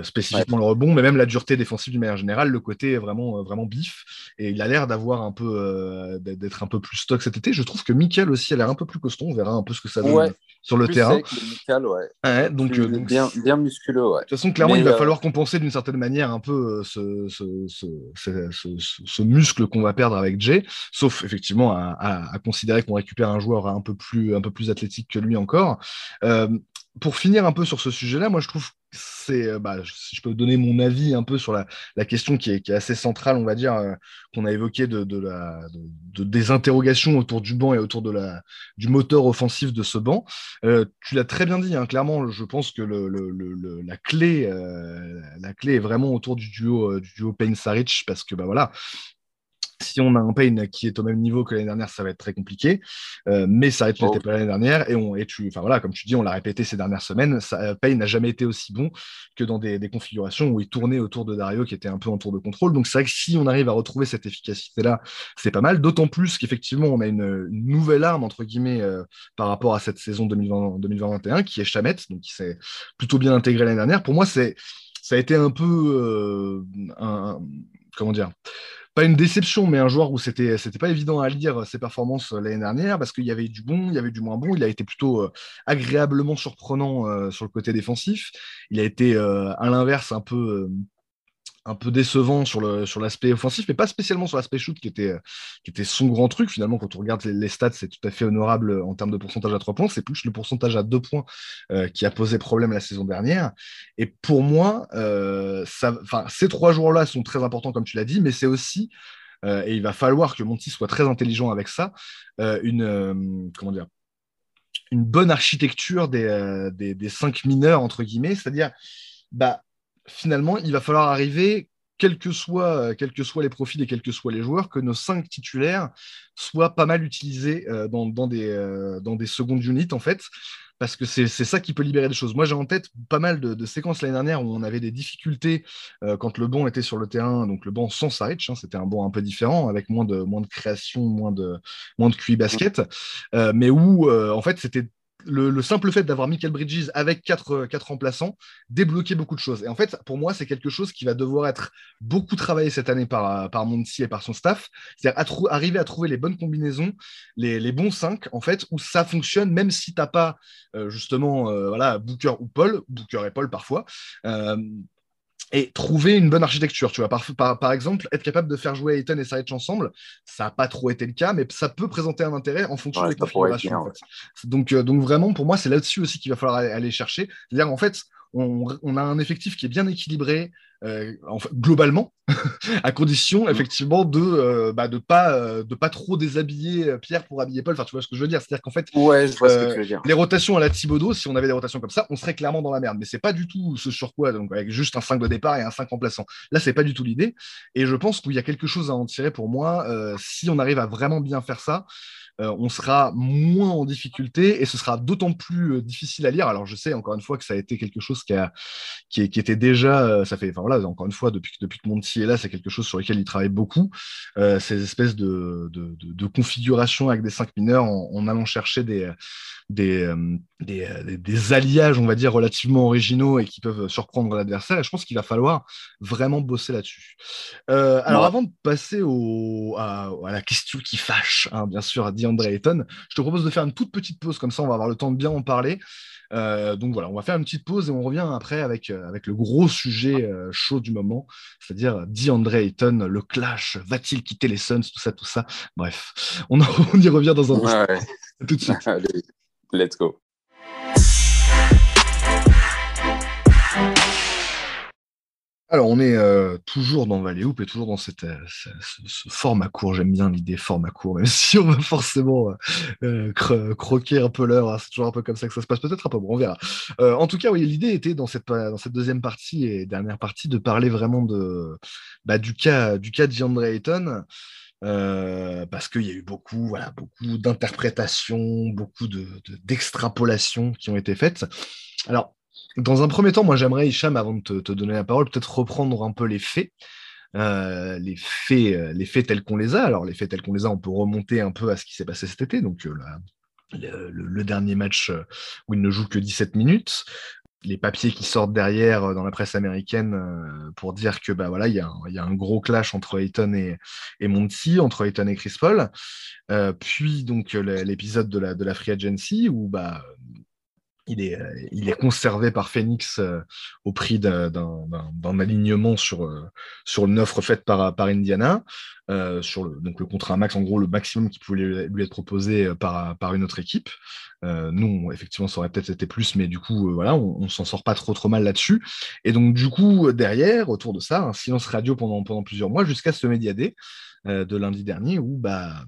Spécifiquement le rebond, mais même la dureté défensive d'une manière générale, le côté est vraiment, euh, vraiment bif. Et il a l'air d'avoir un peu, euh, d'être un peu plus stock cet été. Je trouve que Michael aussi a l'air un peu plus costaud. On verra un peu ce que ça donne sur le terrain. ouais. donc, bien, bien musculeux. Ouais. De toute façon, clairement, il va falloir compenser d'une certaine manière un peu ce, ce, ce, ce muscle qu'on va perdre avec Jay, sauf effectivement à, à, considérer qu'on récupère un joueur un peu plus, un peu plus athlétique que lui encore. pour finir un peu sur ce sujet-là, moi je trouve c'est, euh, bah, si je peux donner mon avis un peu sur la, question qui est, assez centrale, on va dire, euh, qu'on a évoqué de, des interrogations autour du banc et autour du moteur offensif de ce banc. Euh, tu l'as très bien dit, hein, clairement, je pense que le, la, clé, la clé est vraiment autour du duo, du duo Payne-Saric, parce que bah, voilà, si on a un Payne qui est au même niveau que l'année dernière, ça va être très compliqué. Euh, mais ça n'était oh. pas l'année dernière. Et, on, et tu, enfin voilà, comme tu dis, on l'a répété ces dernières semaines, ça, Payne n'a jamais été aussi bon que dans des, configurations où il tournait autour de Dario qui était un peu en tour de contrôle. Donc c'est vrai que si on arrive à retrouver cette efficacité-là, c'est pas mal. D'autant plus qu'effectivement, on a une, nouvelle arme, entre guillemets, euh, par rapport à cette saison 2020, 2021, qui est Chamette, donc qui s'est plutôt bien intégré l'année dernière. Pour moi, c'est ça a été un peu euh, un, comment dire pas une déception, mais un joueur où c'était c'était pas évident à lire ses performances euh, l'année dernière parce qu'il y avait du bon, il y avait du moins bon. Il a été plutôt euh, agréablement surprenant euh, sur le côté défensif. Il a été à l'inverse un peu un peu décevant sur le sur l'aspect offensif, mais pas spécialement sur l'aspect shoot qui était qui était son grand truc finalement. Quand on regarde les, stats, c'est tout à fait honorable en termes de pourcentage à 3 points. C'est plus le pourcentage à 2 points euh, qui a posé problème la saison dernière. Et pour moi, euh, ces trois joueurs-là sont très importants comme tu l'as dit, mais c'est aussi euh, et il va falloir que Monty soit très intelligent avec ça. une comment dire une bonne architecture des, des, des cinq mineurs entre guillemets, c'est-à-dire bah finalement, il va falloir arriver, quels que, soient, quels que soient les profils et quels que soient les joueurs, que nos cinq titulaires soient pas mal utilisés euh, dans, dans, des, euh, dans des secondes units, en fait. Parce que c'est ça qui peut libérer des choses. Moi, j'ai en tête pas mal de, séquences l'année dernière où on avait des difficultés euh, quand le banc était sur le terrain, donc le banc sans Saric, hein, c'était un banc un peu différent, avec moins de, moins de création, moins de, moins de QI basket, mais où, en fait, c'était le, simple fait d'avoir Michael Bridges avec quatre, euh, quatre remplaçants débloquait beaucoup de choses. Et en fait, pour moi, c'est quelque chose qui va devoir être beaucoup travaillé cette année par, euh, par Monty et par son staff. C'est-à-dire arriver à trouver les bonnes combinaisons, les, bons cinq, en fait, où ça fonctionne, même si tu n'as pas, euh, justement, voilà, Booker ou Paul, Booker et Paul parfois et trouver une bonne architecture. Tu vois, par, par, exemple, être capable de faire jouer Ayton et Saric ensemble, ça n'a pas trop été le cas, mais ça peut présenter un intérêt en fonction des configurations. donc, euh, donc vraiment, pour moi, c'est là-dessus aussi qu'il va falloir aller chercher. C'est-à-dire, en fait, on, a un effectif qui est bien équilibré euh, globalement, [LAUGHS] à condition mm. effectivement de ne euh, bah, de pas euh, de pas trop déshabiller Pierre pour habiller Paul. Enfin, tu vois ce que je veux dire. C'est-à-dire qu'en fait, les rotations à la Thibodeau, si on avait des rotations comme ça, on serait clairement dans la merde. Mais c'est pas du tout ce sur quoi, donc avec juste un 5 de départ et un 5 remplaçant. Là, c'est pas du tout l'idée. Et je pense qu'il y a quelque chose à en tirer pour moi si on arrive à vraiment bien faire ça. Euh, on sera moins en difficulté et ce sera d'autant plus euh, difficile à lire. Alors, je sais encore une fois que ça a été quelque chose qui, a, qui, était déjà, euh, ça fait, enfin voilà, encore une fois, depuis, depuis que Monty est là, c'est quelque chose sur lequel il travaille beaucoup. ces espèces de, de, configurations avec des 5 mineurs en, allant chercher des, des, des, des, alliages, on va dire, relativement originaux et qui peuvent surprendre l'adversaire. Et je pense qu'il va falloir vraiment bosser là-dessus. alors, avant de passer au, à, la question qui fâche, hein, bien sûr, à dire André Ayton. Je te propose de faire une toute petite pause, comme ça on va avoir le temps de bien en parler. Euh, donc voilà, on va faire une petite pause et on revient après avec, euh, avec le gros sujet euh, chaud du moment, c'est-à-dire DeAndre Ayton, le clash, va-t-il quitter les Suns, tout ça, tout ça. Bref, on, [LAUGHS] y revient dans un instant. Tout de suite. [LAUGHS] let's go. Alors, on est euh, toujours dans Valley Hoop et toujours dans cette, euh, ce, format court. J'aime bien l'idée format court, même [LAUGHS] si on va forcément euh, croquer un peu l'heure. Hein. C'est toujours un peu comme ça que ça se passe. Peut-être un peu, bon, on verra. en tout cas, oui, l'idée était dans cette, dans cette deuxième partie et dernière partie de parler vraiment de, bah, du cas, du cas de DeAndre Ayton. parce qu'il y a eu beaucoup, voilà, beaucoup d'interprétations, beaucoup d'extrapolations de, qui ont été faites. Alors, dans un premier temps, moi j'aimerais, Hicham, avant de te, donner la parole, peut-être reprendre un peu les faits. Euh, les faits, euh, les faits tels qu'on les a. Alors, les faits tels qu'on les a, on peut remonter un peu à ce qui s'est passé cet été. Donc, euh, le, dernier match où il ne joue que 17 minutes. Les papiers qui sortent derrière dans la presse américaine pour dire que bah voilà, il y, a un gros clash entre Ayton et, Monty, entre Ayton et Chris Paul. puis donc l'épisode de la, de la free agency où bah il est, euh, conservé par Phoenix euh, au prix d'un alignement sur, euh, sur une offre faite par, par Indiana, sur le, donc le contrat max, en gros le maximum qui pouvait lui être proposé par, par une autre équipe. nous, effectivement, ça aurait peut-être été plus, mais du coup, voilà, on, on s'en sort pas trop trop mal là-dessus. Et donc, du coup, derrière, autour de ça, un silence radio pendant, pendant plusieurs mois jusqu'à ce médiadé de lundi dernier où bah,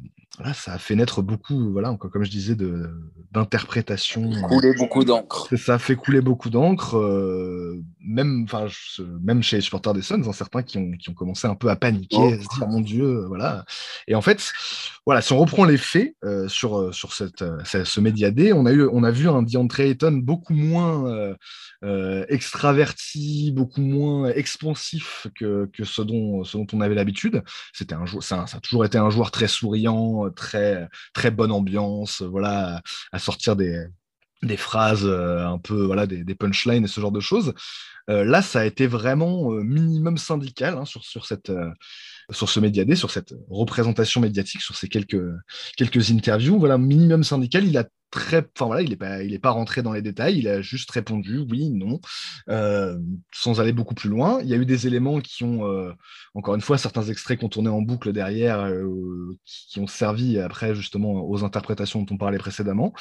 ça a fait naître beaucoup, voilà, encore comme je disais, d'interprétations. Couler beaucoup d'encre. Ça a fait couler beaucoup d'encre, euh, même, même chez les supporters des Suns, hein, certains qui ont, qui ont, commencé un peu à paniquer, oh. à se dire mon Dieu, voilà. Et en fait, voilà, si on reprend les faits euh, sur, sur cette, ce médiadé, on a, eu, on a vu un DeAndre Ayton beaucoup moins euh, extraverti, beaucoup moins expansif que, que ce, dont, ce dont on avait l'habitude. C'était un ça, ça a toujours été un joueur très souriant, très, très bonne ambiance, voilà, à sortir des, des phrases euh, un peu, voilà, des, punchlines et ce genre de choses. Euh, là, ça a été vraiment euh, minimum syndical hein, sur, sur, cette, sur ce médiadé, sur cette représentation médiatique, sur ces quelques, quelques interviews. Voilà, minimum syndical, il a très, enfin voilà, il n'est pas, il est pas rentré dans les détails, il a juste répondu oui, non, euh, sans aller beaucoup plus loin. Il y a eu des éléments qui ont, euh, encore une fois, certains extraits qu'on tournait en boucle derrière, euh, qui, ont servi après justement aux interprétations dont on parlait précédemment.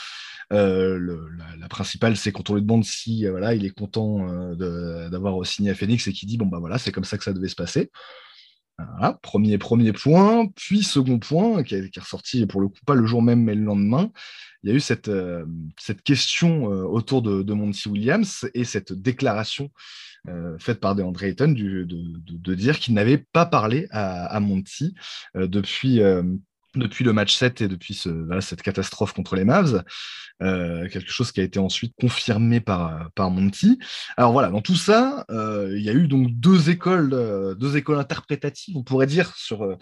Le, la, principale, c'est quand on lui demande si voilà, il est content d'avoir signé à Phoenix et qui dit bon bah voilà, c'est comme ça que ça devait se passer. Premier, premier point. Puis second point, qui est, ressorti pour le coup pas le jour même, mais le lendemain, il y a eu cette, euh, cette question euh, autour de, de, Monty Williams et cette déclaration euh, faite par DeAndre Ayton de, de, dire qu'il n'avait pas parlé à, à Monty depuis depuis le match 7 et depuis ce, cette catastrophe contre les Mavs, euh, quelque chose qui a été ensuite confirmé par, par Monty. Alors voilà, dans tout ça, euh, il y a eu donc deux écoles, euh, deux écoles interprétatives, on pourrait dire, sur,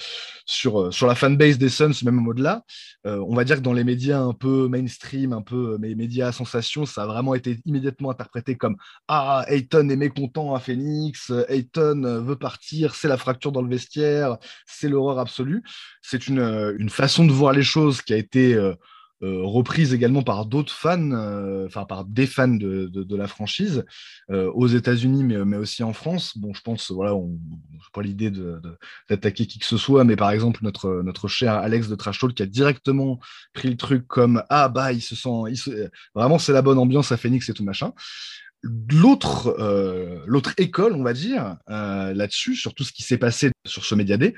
sur, sur la fanbase des Suns, même au-delà. on va dire que dans les médias un peu mainstream, un peu les médias à sensation, ça a vraiment été immédiatement interprété comme Ah, Ayton est mécontent à Phoenix, Ayton veut partir, c'est la fracture dans le vestiaire, c'est l'horreur absolue. C'est une façon de voir les choses qui a été euh, reprise également par d'autres fans, enfin par des fans de, de, la franchise aux États-Unis, mais, mais, aussi en France. Bon, je pense, voilà, on pas l'idée d'attaquer qui que ce soit, mais par exemple, notre, notre cher Alex de Trash Talk qui a directement pris le truc comme Ah, bah, il se sent. Vraiment, c'est la bonne ambiance à Phoenix et tout machin. L'autre euh, école, on va dire, euh, là-dessus, sur tout ce qui s'est passé sur ce Médiadé,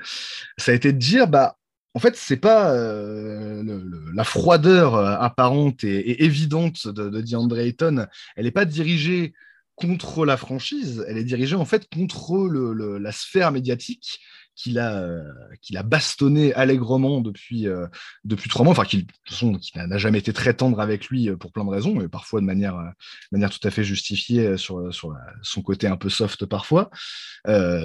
ça a été de dire, bah, en fait, c'est pas euh, la froideur apparente et, évidente de, de DeAndre elle n'est pas dirigée contre la franchise, elle est dirigée en fait contre la sphère médiatique qu'il a, euh, qu'il a bastonné allègrement depuis, euh, depuis trois mois, enfin qu'il n'a jamais été très tendre avec lui euh, pour plein de raisons, et parfois de manière, manière tout à fait justifiée sur, sur son côté un peu soft parfois,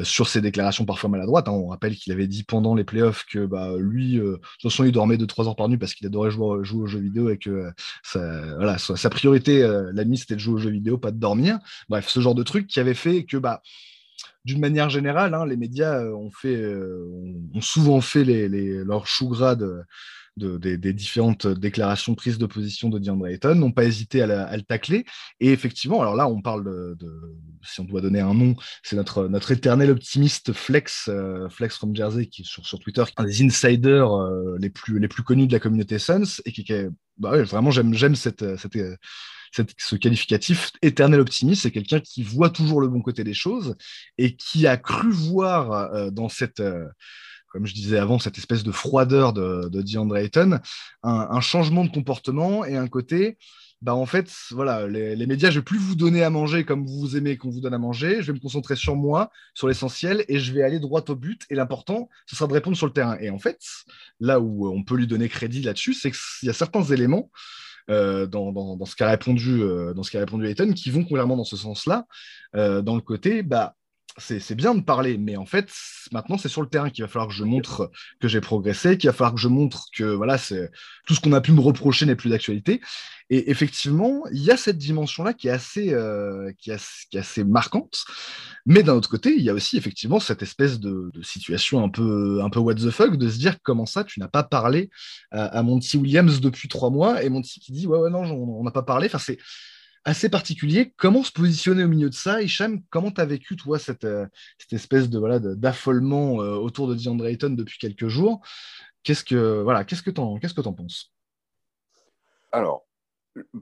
sur ses déclarations parfois maladroites. Hein. On rappelle qu'il avait dit pendant les playoffs que bah, lui, de toute façon, il dormait de trois heures par nuit parce qu'il adorait jouer, jouer aux jeux vidéo et que voilà, sa, priorité, la nuit, c'était de jouer aux jeux vidéo, pas de dormir. Bref, ce genre de truc qui avait fait que bah, d'une manière générale, hein, les médias euh, ont, fait, euh, ont souvent fait les, leur chou gras de, des, différentes déclarations prises de position de DeAndre Ayton, n'ont pas hésité à, le tacler. Et effectivement, alors là, on parle de, si on doit donner un nom, c'est notre, notre éternel optimiste Flex, euh, Flex from Jersey, qui est sur, Twitter, un des insiders les, plus, les plus connus de la communauté Suns, et qui, est bah vraiment, j'aime cette, cette ce qualificatif éternel optimiste, c'est quelqu'un qui voit toujours le bon côté des choses et qui a cru voir euh, dans cette, euh, comme je disais avant, cette espèce de froideur de, de DeAndre Ayton, un, changement de comportement et un côté. Bah en fait, voilà, les, médias, je vais plus vous donner à manger comme vous aimez qu'on vous donne à manger. Je vais me concentrer sur moi, sur l'essentiel, et je vais aller droit au but. Et l'important, ce sera de répondre sur le terrain. Et en fait, là où on peut lui donner crédit là-dessus, c'est qu'il y a certains éléments euh, dans, dans, ce qu'a répondu, euh, dans répondu Ayton, qui vont clairement dans ce sens-là, euh, dans le côté, bah, c'est bien de parler, mais en fait, maintenant, c'est sur le terrain qu'il va falloir que je montre que j'ai progressé, qu'il va falloir que je montre que voilà, tout ce qu'on a pu me reprocher n'est plus d'actualité. Et effectivement, il y a cette dimension-là qui est assez, euh, qui, marquante. Mais d'un autre côté, il y a aussi effectivement cette espèce de, situation un peu, un peu what the fuck de se dire comment ça, tu n'as pas parlé à, Monty Williams depuis trois mois? Et Monty qui dit ouais ouais non, on n'a pas parlé. Enfin c'est assez particulier. Comment se positionner au milieu de ça Hicham, comment tu as vécu, toi, cette, euh, cette espèce de voilà d'affolement euh, autour de DeAndre Ayton depuis quelques jours? Qu'est-ce que voilà, qu'est-ce que tu en, qu'est-ce que en penses? Alors,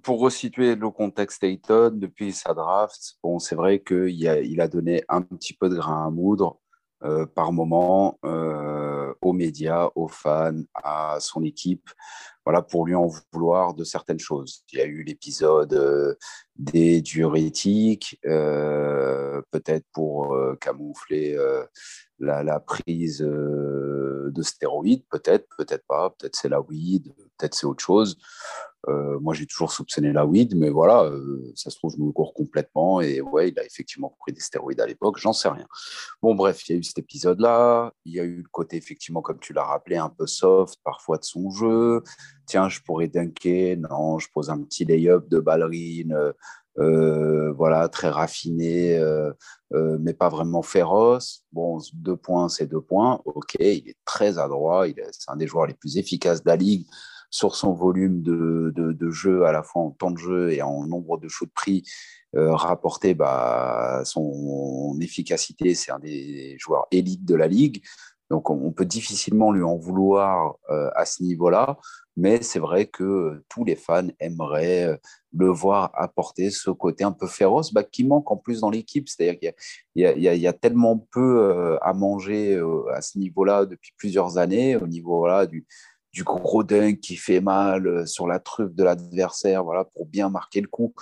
pour resituer le contexte Ayton, depuis sa draft, bon, c'est vrai qu'il a, il a donné un petit peu de grain à moudre euh, par moment aux médias, aux fans, à son équipe voilà, pour lui en vouloir de certaines choses. Il y a eu l'épisode euh, des diurétiques, euh, peut-être pour euh, camoufler la, prise de stéroïdes, peut-être, peut-être pas, peut-être c'est la weed, peut-être c'est autre chose. Euh, moi, j'ai toujours soupçonné la weed, mais voilà, euh, ça se trouve, je me cours complètement. Et ouais, il a effectivement pris des stéroïdes à l'époque, j'en sais rien. Bon, bref, il y a eu cet épisode-là. Il y a eu le côté, effectivement, comme tu l'as rappelé, un peu soft parfois de son jeu. Tiens, je pourrais dunker. Non, je pose un petit lay-up de ballerine. Euh, voilà, très raffiné, mais pas vraiment féroce. Bon, deux points, c'est deux points. Ok, il est très adroit. C'est un des joueurs les plus efficaces de la ligue sur son volume de, jeu, à la fois en temps de jeu et en nombre de prix euh, rapporté, bah, son efficacité, c'est un des joueurs élites de la ligue. Donc on peut difficilement lui en vouloir euh, à ce niveau-là, mais c'est vrai que tous les fans aimeraient euh, le voir apporter ce côté un peu féroce bah, qui manque en plus dans l'équipe. C'est-à-dire qu'il y, a tellement peu à manger à ce niveau-là depuis plusieurs années, au niveau du, gros dunk qui fait mal euh, sur la truffe de l'adversaire, voilà, pour bien marquer le coup.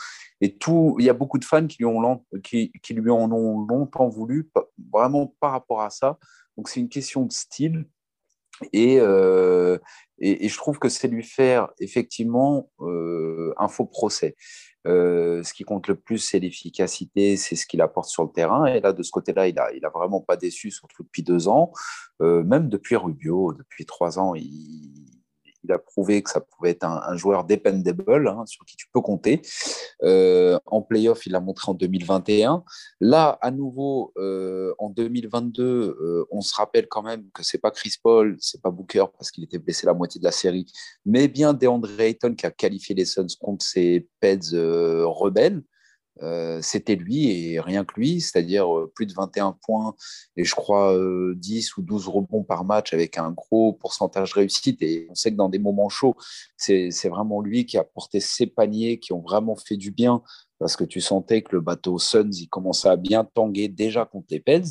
Et tout, il y a beaucoup de fans qui lui, qui lui en ont longtemps voulu, vraiment par rapport à ça. Donc c'est une question de style. Et, euh, et, je trouve que c'est lui faire effectivement euh, un faux procès. Euh, ce qui compte le plus, c'est l'efficacité, c'est ce qu'il apporte sur le terrain. Et là, de ce côté-là, il n'a il a vraiment pas déçu, surtout depuis deux ans. Même depuis Rubio, depuis trois ans, il, il a prouvé que ça pouvait être un, joueur dependable, hein, sur qui tu peux compter. Euh, en playoff, il l'a montré en 2021. Là, à nouveau, euh, en 2022, euh, on se rappelle quand même que c'est pas Chris Paul, c'est pas Booker parce qu'il était blessé la moitié de la série, mais bien DeAndre Ayton qui a qualifié les Suns contre ses Peds rebelles. Euh, c'était lui et rien que lui, c'est-à-dire euh, plus de 21 points et je crois 10 euh, ou 12 rebonds par match avec un gros pourcentage de réussite. Et on sait que dans des moments chauds, c'est vraiment lui qui a porté ses paniers qui ont vraiment fait du bien parce que tu sentais que le bateau Suns, il commençait à bien tanguer déjà contre les Pels.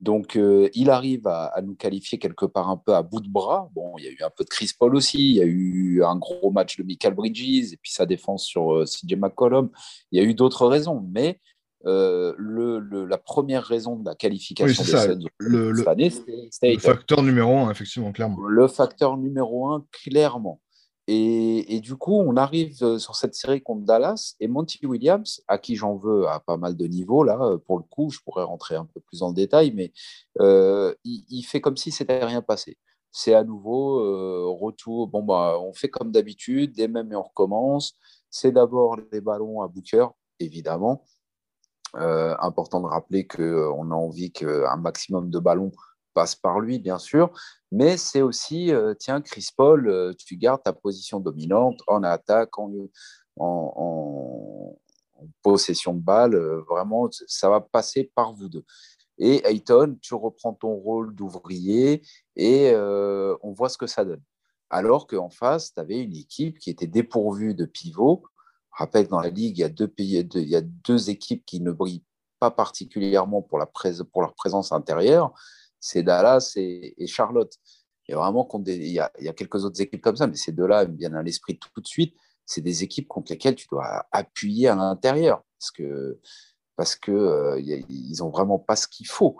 Donc, euh, il arrive à, nous qualifier quelque part un peu à bout de bras. Bon, il y a eu un peu de Chris Paul aussi, il y a eu un gros match de Michael Bridges et puis sa défense sur euh, CJ McCollum. Il y a eu d'autres raisons, mais euh, le, la première raison de la qualification des Suns le, cette année, c'était le facteur numéro un, effectivement, clairement. Le facteur numéro un, clairement. Et, du coup, on arrive euh, sur cette série contre Dallas et Monty Williams, à qui j'en veux à pas mal de niveaux, là, euh, pour le coup, je pourrais rentrer un peu plus en détail, mais euh, il, fait comme si c'était rien passé. C'est à nouveau retour. Bon, bah, on fait comme d'habitude, des mêmes et on recommence. C'est d'abord les ballons à Booker, évidemment. important de rappeler qu'on a envie qu'un maximum de ballons passe par lui, bien sûr, mais c'est aussi, euh, tiens, Chris Paul, euh, tu gardes ta position dominante en attaque, en, possession de balle, euh, vraiment, ça va passer par vous deux. Et Ayton, tu reprends ton rôle d'ouvrier et on voit ce que ça donne. Alors qu'en face, tu avais une équipe qui était dépourvue de pivot. Rappelle, dans la ligue, il y a deux, pays, il y a deux équipes qui ne brillent pas particulièrement pour, la pour leur présence intérieure c'est Dallas et, Charlotte. Vraiment, il, y a, quelques autres équipes comme ça, mais ces deux-là viennent à l'esprit tout, de suite. C'est des équipes contre lesquelles tu dois appuyer à l'intérieur parce que parce que euh, ils ont vraiment pas ce qu'il faut.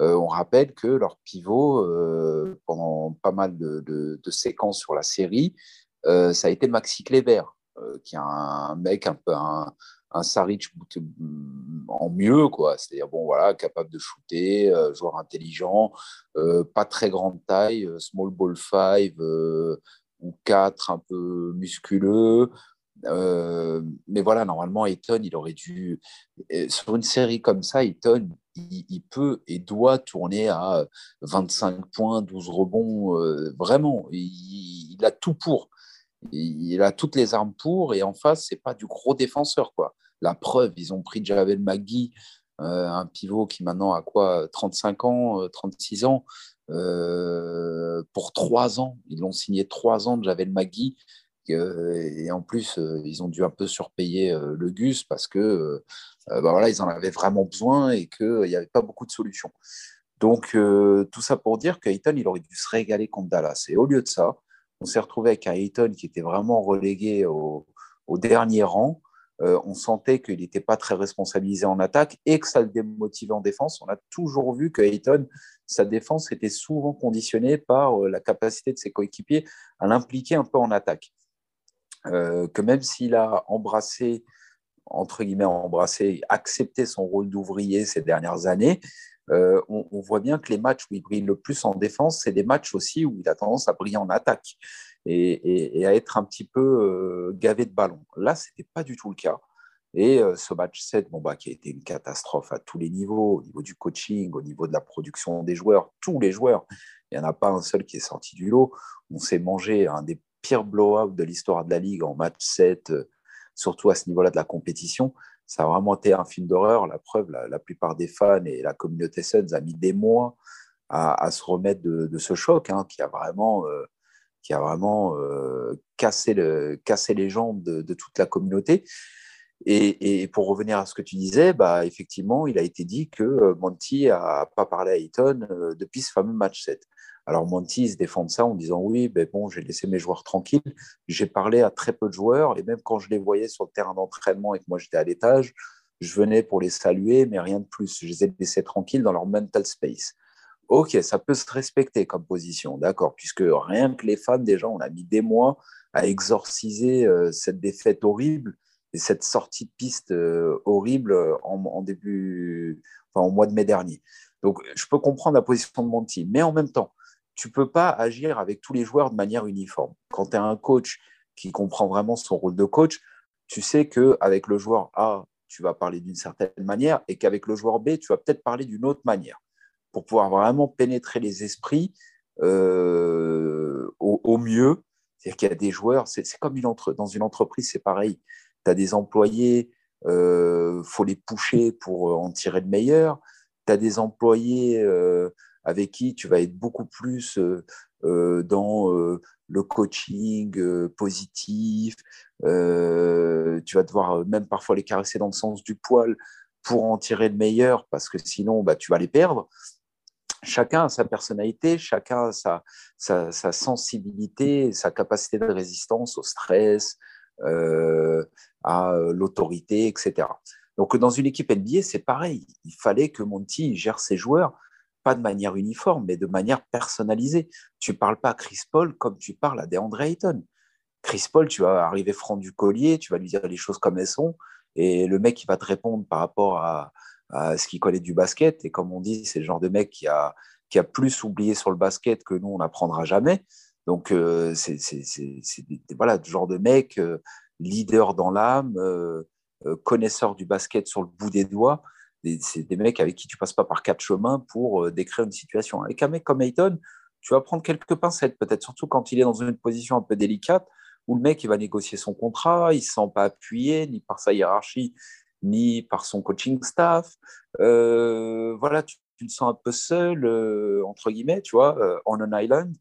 Euh, on rappelle que leur pivot, euh, pendant pas mal de, séquences sur la série, ça a été Maxi Kleber, qui est un mec un peu un, un Saric en mieux, quoi. C'est-à-dire, bon, voilà, capable de shooter, euh, joueur intelligent, euh, pas très grande taille, euh, small ball 5 ou 4, un peu musculeux. mais voilà, normalement, Ayton, il aurait dû. Sur une série comme ça, Ayton, il, peut et doit tourner à 25 points, 12 rebonds. vraiment, il a tout pour il a toutes les armes pour, et en face, c'est pas du gros défenseur. quoi. La preuve, ils ont pris Javel Magui, euh, un pivot qui maintenant a quoi 35 ans, 36 euh, ans, euh, pour 3 ans. Ils l'ont signé 3 ans de Javel Magui. et en plus, ils ont dû un peu surpayer le Gus parce que bah voilà, ils en avaient vraiment besoin et qu'il n'y avait pas beaucoup de solutions. Donc, tout ça pour dire qu'Ayton, il aurait dû se régaler contre Dallas. Et au lieu de ça, on s'est retrouvé avec un Ayton qui était vraiment relégué au, dernier rang. Euh, on sentait qu'il n'était pas très responsabilisé en attaque et que ça le démotivait en défense. On a toujours vu que Ayton, sa défense était souvent conditionnée par euh, la capacité de ses coéquipiers à l'impliquer un peu en attaque. Euh, que même s'il a embrassé, entre guillemets, embrassé, accepté son rôle d'ouvrier ces dernières années, euh, on, voit bien que les matchs où il brille le plus en défense, c'est des matchs aussi où il a tendance à briller en attaque et, à être un petit peu euh, gavé de ballon. Là, ce n'était pas du tout le cas. Et euh, ce match 7, bon, bah, qui a été une catastrophe à tous les niveaux, au niveau du coaching, au niveau de la production des joueurs, tous les joueurs. Il n'y en a pas un seul qui est sorti du lot. On s'est mangé un des pires blow-outs de l'histoire de la Ligue en match 7, surtout à ce niveau-là de la compétition ça a vraiment été un film d'horreur. La preuve, la, plupart des fans et la communauté Suns a mis des mois à, se remettre de, ce choc hein, qui a vraiment, euh, qui a vraiment euh, cassé, le, cassé les jambes de, toute la communauté. Et, pour revenir à ce que tu disais, bah, effectivement, il a été dit que euh, Monty n'a pas parlé à Eaton depuis ce fameux match 7. Alors Monty se défend de ça en disant oui, ben bon, j'ai laissé mes joueurs tranquilles. J'ai parlé à très peu de joueurs et même quand je les voyais sur le terrain d'entraînement et que moi j'étais à l'étage, je venais pour les saluer, mais rien de plus. Je les ai laissés tranquilles dans leur mental space. Ok, ça peut se respecter comme position, d'accord, puisque rien que les fans, déjà, on a mis des mois à exorciser euh, cette défaite horrible et cette sortie de piste euh, horrible en, en, début, enfin, au mois de mai dernier. Donc, je peux comprendre la position de Monty, mais en même temps, tu peux pas agir avec tous les joueurs de manière uniforme. Quand tu es un coach qui comprend vraiment son rôle de coach, tu sais qu'avec le joueur A, tu vas parler d'une certaine manière et qu'avec le joueur B, tu vas peut-être parler d'une autre manière pour pouvoir vraiment pénétrer les esprits euh, au, mieux. C'est-à-dire qu'il y a des joueurs, c'est comme une entre, dans une entreprise, c'est pareil. Tu as des employés, il euh, faut les pousser pour en tirer le meilleur. Tu as des employés euh, avec qui tu vas être beaucoup plus dans le coaching positif. tu vas devoir même parfois les caresser dans le sens du poil pour en tirer le meilleur parce que sinon bah, tu vas les perdre chacun a sa personnalité, chacun a sa, sensibilité, sa capacité de résistance au stress, euh, à l'autorité, etc. Donc, dans une équipe NBA, c'est pareil. Il fallait que Monty gère ses joueurs, pas de manière uniforme, mais de manière personnalisée. Tu parles pas à Chris Paul comme tu parles à DeAndre Ayton. Chris Paul, tu vas arriver franc du collier, tu vas lui dire les choses comme elles sont, et le mec, il va te répondre par rapport à, à ce qu'il connaît du basket. Et comme on dit, c'est le genre de mec qui a, qui a plus oublié sur le basket que nous, on n'apprendra jamais. Donc, euh, c'est voilà, le genre de mec, euh, leader dans l'âme, euh, connaisseur du basket sur le bout des doigts. C'est des mecs avec qui tu passes pas par quatre chemins pour décrire une situation. Avec un mec comme Ayton, tu vas prendre quelques pincettes, peut-être surtout quand il est dans une position un peu délicate, où le mec il va négocier son contrat, il ne se sent pas appuyé ni par sa hiérarchie, ni par son coaching staff. Euh, voilà, tu, te sens un peu seul, euh, entre guillemets, tu vois, euh, on an island.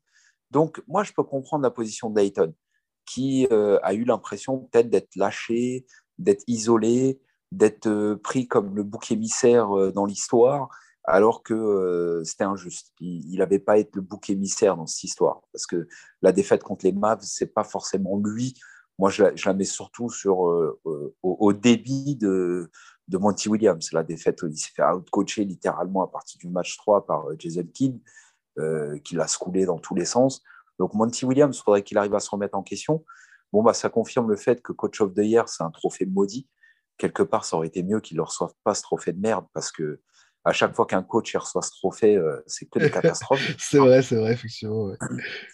Donc, moi, je peux comprendre la position Dayton, qui a eu l'impression peut-être d'être lâché, d'être isolé, d'être pris comme le bouc émissaire dans l'histoire, alors que c'était injuste. Il n'avait pas être le bouc émissaire dans cette histoire, parce que la défaite contre les Mavs, c'est pas forcément lui moi, je la, mets surtout sur, euh, euh, au, débit de, de Monty Williams. La défaite, il s'est fait out-coacher littéralement à partir du match 3 par euh, Jason Kidd, qui l'a scoulé dans tous les sens. Donc, Monty Williams, il faudrait qu'il arrive à se remettre en question. Bon, bah, ça confirme le fait que Coach of the Year, c'est un trophée maudit. Quelque part, ça aurait été mieux qu'il ne reçoive pas ce trophée de merde parce que à chaque fois qu'un coach reçoit ce trophée, euh, c'est que des [LAUGHS] catastrophes. c'est vrai, c'est vrai, effectivement.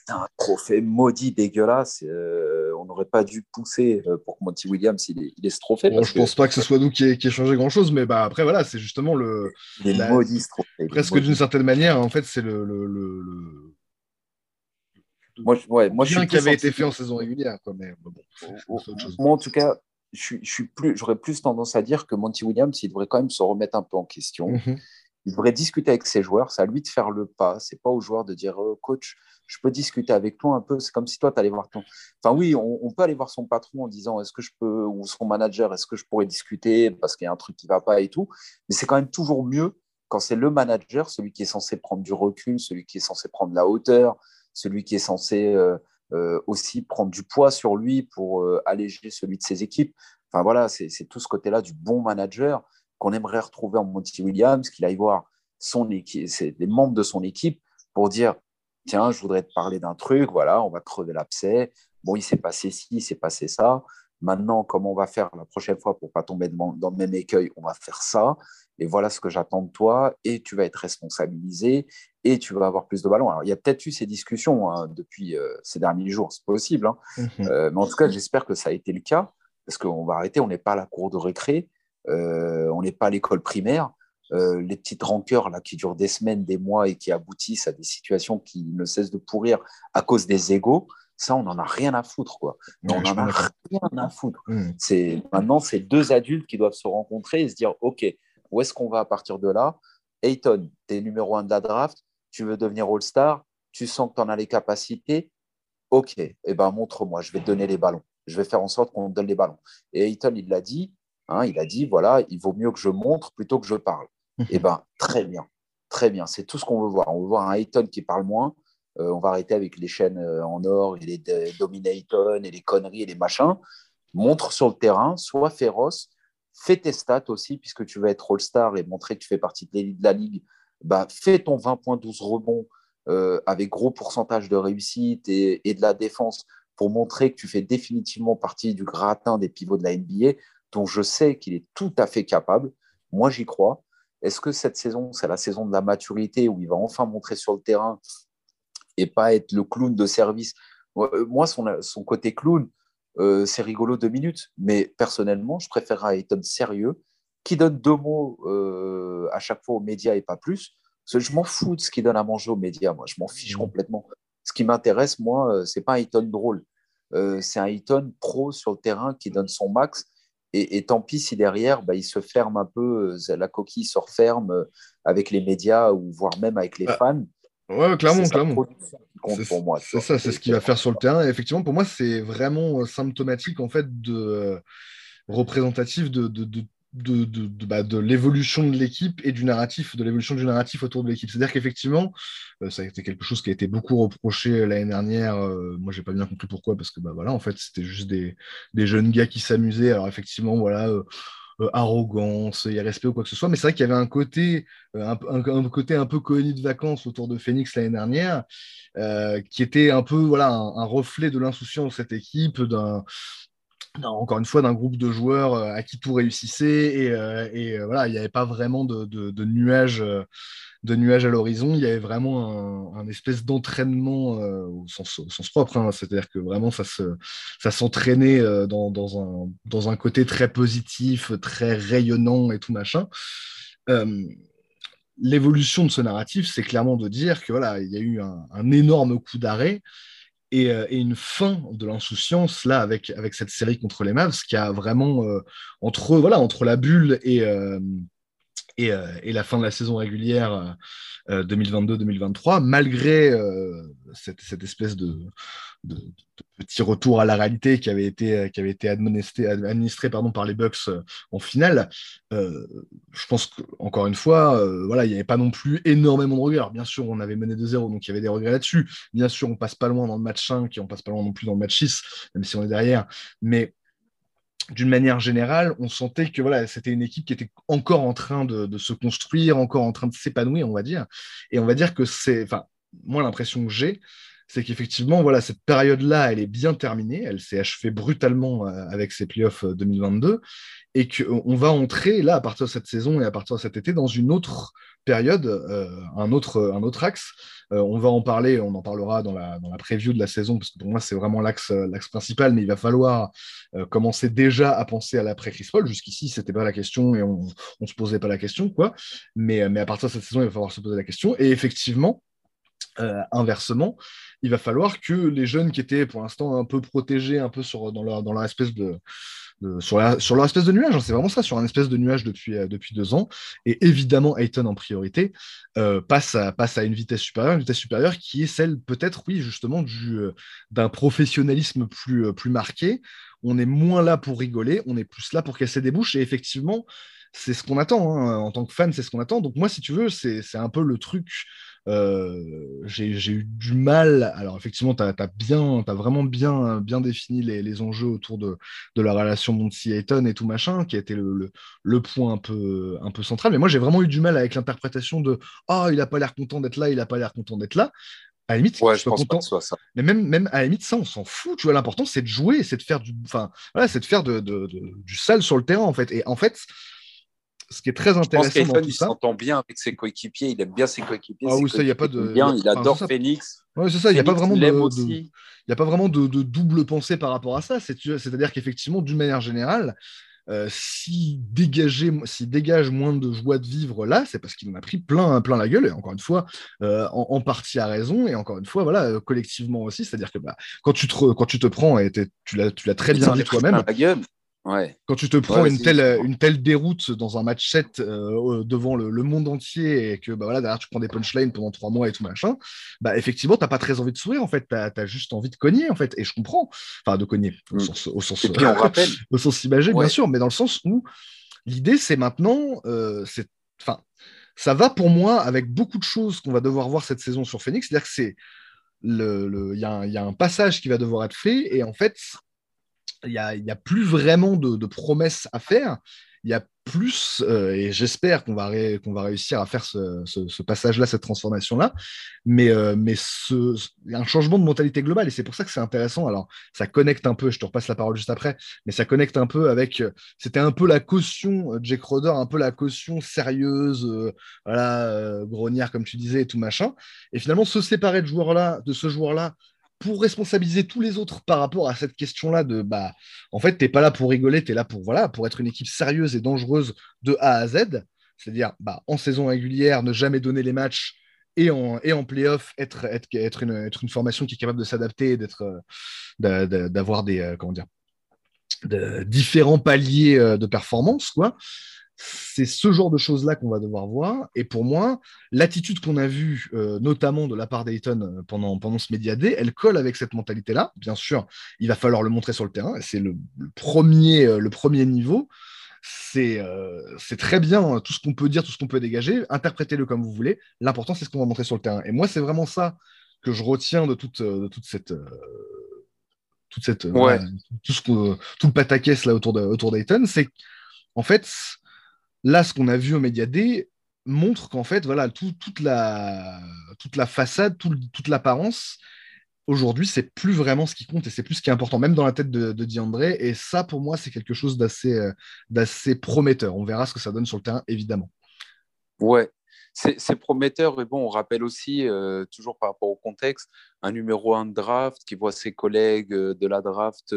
C'est [CLEARS THROAT] un trophée maudit, dégueulasse. Euh, on n'aurait pas dû pousser euh, pour que Monty Williams il ait, ce trophée. je ne pense pas que ce soit nous qui ait, changé grand-chose, mais bah, après, voilà, c'est justement le. Les maudits, ce trophée. Presque d'une certaine manière, en fait, c'est le, le, le, Moi, ouais, moi, je suis qui avait été fait en saison régulière. Quoi, mais, bon, moi, en tout cas, je, suis plus, j'aurais plus tendance à dire que Monty Williams, il devrait quand même se remettre un peu en question. Mhm. Il devrait discuter avec ses joueurs. C'est à lui de faire le pas. C'est pas aux joueurs de dire oh, coach, je peux discuter avec toi un peu. C'est comme si toi, tu allais voir ton. Enfin, oui, on, peut aller voir son patron en disant est-ce que je peux, ou son manager, est-ce que je pourrais discuter parce qu'il y a un truc qui va pas et tout. Mais c'est quand même toujours mieux quand c'est le manager, celui qui est censé prendre du recul, celui qui est censé prendre la hauteur, celui qui est censé. Euh, euh, aussi prendre du poids sur lui pour euh, alléger celui de ses équipes. Enfin voilà, c'est tout ce côté-là du bon manager qu'on aimerait retrouver en Monty Williams, qu'il aille voir son équipe, les membres de son équipe pour dire tiens, je voudrais te parler d'un truc, voilà, on va crever l'abcès. Bon, il s'est passé ci, il s'est passé ça. Maintenant, comment on va faire la prochaine fois pour pas tomber dans le même écueil On va faire ça. Et voilà ce que j'attends de toi. Et tu vas être responsabilisé et tu vas avoir plus de ballons. Alors, il y a peut-être eu ces discussions hein, depuis euh, ces derniers jours, c'est possible. Hein. Mhm. Euh, mais en tout cas, j'espère que ça a été le cas, parce qu'on va arrêter, on n'est pas à la cour de récré, euh, on n'est pas à l'école primaire. les petites rancœurs là, qui durent des semaines, des mois et qui aboutissent à des situations qui ne cessent de pourrir à cause des égaux, ça, on n'en a rien à foutre. Quoi. on n'en a rien à foutre. Mhm. C'est, maintenant, c'est deux adultes qui doivent se rencontrer et se dire, OK, où est-ce qu'on va à partir de là Ayton, tu es numéro un de la draft, tu veux devenir All-Star, tu sens que tu en as les capacités, ok, eh ben, montre-moi, je vais te donner les ballons. Je vais faire en sorte qu'on te donne les ballons. Et Ayton, il l'a dit, hein, il a dit, voilà, il vaut mieux que je montre plutôt que je parle. eh ben, très bien, très bien, c'est tout ce qu'on veut voir. On veut voir un Ayton qui parle moins. Euh, on va arrêter avec les chaînes euh, en or et les Dominaton et les conneries et les machins. Montre sur le terrain, sois féroce, fais tes stats aussi, puisque tu vas être All-Star et montrer que tu fais partie de la ligue bah, fais ton 20.12 rebonds euh, avec gros pourcentage de réussite et, de la défense pour montrer que tu fais définitivement partie du gratin des pivots de la NBA, dont je sais qu'il est tout à fait capable. Moi, j'y crois. Est-ce que cette saison, c'est la saison de la maturité où il va enfin montrer sur le terrain et pas être le clown de service? Moi, son, son côté clown, c'est rigolo deux minutes, mais personnellement, je préférerais Ayton sérieux, qui donne deux mots à chaque fois aux médias et pas plus. Parce que je m'en fous de ce qu'il donne à manger aux médias, moi, je m'en fiche mmh. complètement. Ce qui m'intéresse, moi, c'est pas un Ayton drôle. c'est un Ayton pro sur le terrain qui donne son max et, tant pis si derrière, bah, il se ferme un peu, euh, la coquille se referme euh, avec les médias ou voire même avec les ah. fans. Ouais, clairement, clairement. C'est ça, c'est ce qu'il va faire sur le terrain. Et effectivement, pour moi, c'est vraiment euh, symptomatique en fait de représentatif de, de, de, de, bah, de l'évolution de l'équipe et du narratif, de l'évolution du narratif autour de l'équipe. C'est-à-dire qu'effectivement, euh, ça a été quelque chose qui a été beaucoup reproché euh, l'année dernière. Euh, moi, j'ai pas bien compris pourquoi, parce que bah, voilà, en fait, c'était juste des, des, jeunes gars qui s'amusaient. Alors, effectivement, voilà. Arrogance, irrespect ou quoi que ce soit, mais c'est vrai qu'il y avait un côté, un, un, côté un peu colonie de vacances autour de Phoenix l'année dernière, qui était un peu voilà un, un reflet de l'insouciance de cette équipe, d'un encore une fois, d'un groupe de joueurs euh, à qui tout réussissait et, euh, euh, voilà, il n'y avait pas vraiment de, nuages, de nuages à l'horizon. Il y avait vraiment un, espèce d'entraînement au, sens, propre, hein. c'est-à-dire que vraiment ça se, ça s'entraînait dans, un, côté très positif, très rayonnant et tout machin. L'évolution de ce narratif, c'est clairement de dire que voilà, il y a eu un énorme coup d'arrêt euh, et, une fin de l'insouciance là avec, cette série contre les Mavs qui a vraiment euh, entre voilà entre la bulle et, euh, et, et, la fin de la saison régulière 2022-2023 malgré cette, espèce de, petit retour à la réalité qui avait été, qui administré, pardon, par les Bucks euh, en finale, euh, je pense qu'encore une fois, euh, voilà, il n'y avait pas non plus énormément de regrets. bien sûr, on avait mené 2-0, donc il y avait des regrets là-dessus. Bien sûr, on passe pas loin dans le match 5 et on passe pas loin non plus dans le match 6, même si on est derrière. Mais d'une manière générale, on sentait que voilà, c'était une équipe qui était encore en train de, de se construire, encore en train de s'épanouir, on va dire. Et on va dire que c'est, enfin, moi l'impression que j'ai, c'est qu'effectivement, voilà, cette période-là, elle est bien terminée, elle s'est achevée brutalement euh, avec ces playoffs 2022, euh, et qu'on va entrer, là, à partir de cette saison et à partir de cet été, dans une autre période, euh, un, autre, un autre axe. on va en parler, on en parlera dans la, dans la preview de la saison, parce que pour moi, c'est vraiment l'axe, principal, mais il va falloir commencer déjà à penser à l'après-Chris Paul. Jusqu'ici, ce n'était pas la question et on ne se posait pas la question, quoi. Mais, mais à partir de cette saison, il va falloir se poser la question. Et effectivement, inversement, il va falloir que les jeunes qui étaient pour l'instant un peu protégés, un peu sur, dans, leur, espèce de, sur, sur, nuage, hein, c'est vraiment ça, sur un espèce de nuage depuis, euh, depuis deux ans, et évidemment Ayton en priorité, euh, passe, à, une vitesse supérieure, une vitesse supérieure qui est celle peut-être, oui, justement, du, euh, d'un professionnalisme plus, plus marqué. On est moins là pour rigoler, on est plus là pour casser des bouches, et effectivement, c'est ce qu'on attend, hein. en tant que fan, c'est ce qu'on attend. Donc moi, si tu veux, c'est un peu le truc euh, j'ai eu du mal. Alors, effectivement, tu as, bien, as vraiment bien, bien défini les, les enjeux autour de, de la relation Monty-Ayton et tout machin, qui a été le, le, point un peu, un peu central. Mais moi, j'ai vraiment eu du mal avec l'interprétation de Ah, oh, il a pas l'air content d'être là, il a pas l'air content d'être là. À la limite, ouais, je pense content. Pas que ça. Mais même, même à la limite, ça, on s'en fout. Tu vois, l'important, c'est de jouer, c'est de faire du, enfin, voilà, c'est de faire de, de, du sale sur le terrain, en fait. Et en fait, ce qui est très intéressant je pense dans tout il s'entend bien avec ses coéquipiers, il aime bien ses coéquipiers. Ah oui, ça, il n'y a pas de. Bien, il adore Phoenix. Ouais, c'est ça, il n'y a pas vraiment de, il y a pas vraiment de, double pensée par rapport à ça. C'est-à-dire qu'effectivement, d'une manière générale, euh, s'il dégage moins de joie de vivre là, c'est parce qu'il en a pris plein, plein la gueule, et encore une fois, euh, en, partie à raison, et encore une fois, voilà, euh, collectivement aussi, c'est-à-dire que bah, quand, tu te, quand tu te prends, et tu l'as très bien dit toi-même, quand tu te prends une, telle, une telle déroute dans un match 7 euh, devant le, monde entier et que bah, voilà, derrière tu prends des punchlines pendant trois mois et tout machin, bah, effectivement, tu n'as pas très envie de sourire en fait, tu as, juste envie de cogner en fait. Et je comprends, enfin de cogner au mm. sens, au sens, [LAUGHS] au sens imagé, bien sûr, mais dans le sens où l'idée c'est maintenant, euh, c'est, enfin, ça va pour moi avec beaucoup de choses qu'on va devoir voir cette saison sur Phoenix, c'est-à-dire que c'est il y, a un passage qui va devoir être fait et en fait il n'y a, plus vraiment de, promesses à faire. il y a plus, euh, et j'espère qu'on va, qu'on va réussir à faire ce, passage-là, cette transformation-là, mais, euh, mais ce, un changement de mentalité globale, et c'est pour ça que c'est intéressant. Alors, ça connecte un peu, je te repasse la parole juste après, mais ça connecte un peu avec, euh, c'était un peu la caution, Jake Roder, un peu la caution sérieuse, voilà, grognard, comme tu disais, et tout machin, et finalement, se séparer de, joueur -là, de ce joueur-là, pour responsabiliser tous les autres par rapport à cette question-là de bah en fait t'es pas là pour rigoler, tu es là pour voilà pour être une équipe sérieuse et dangereuse de A à Z, c'est-à-dire bah, en saison régulière ne jamais donner les matchs et en, et en playoff être, être, être, une, être une formation qui est capable de s'adapter, d'être d'avoir des euh, comment dire de différents paliers euh, de performance quoi c'est ce genre de choses-là qu'on va devoir voir. Et pour moi, l'attitude qu'on a vue, euh, notamment de la part d'Ayton euh, pendant, pendant ce Média elle colle avec cette mentalité-là. Bien sûr, il va falloir le montrer sur le terrain. C'est le, premier, euh, le premier niveau. C'est très bien hein, tout ce qu'on peut dire, tout ce qu'on peut dégager. Interprétez-le comme vous voulez. L'important, c'est ce qu'on va montrer sur le terrain. Et moi, c'est vraiment ça que je retiens de toute, de toute cette toute cette tout, ce tout le pataquès là autour de autour d'Ayton, c'est en fait Là, ce qu'on a vu au Média D montre qu'en fait, voilà, toute, la, toute la façade, toute l'apparence, aujourd'hui, c'est plus vraiment ce qui compte et c'est plus ce qui est important, même dans la tête de, de Diandré. Et ça, pour moi, c'est quelque chose d'assez, euh, d'assez prometteur. On verra ce que ça donne sur le terrain, évidemment. Ouais, c'est prometteur. Et bon, on rappelle aussi, euh, toujours par rapport au contexte, un numéro 1 de draft qui voit ses collègues euh, de la draft,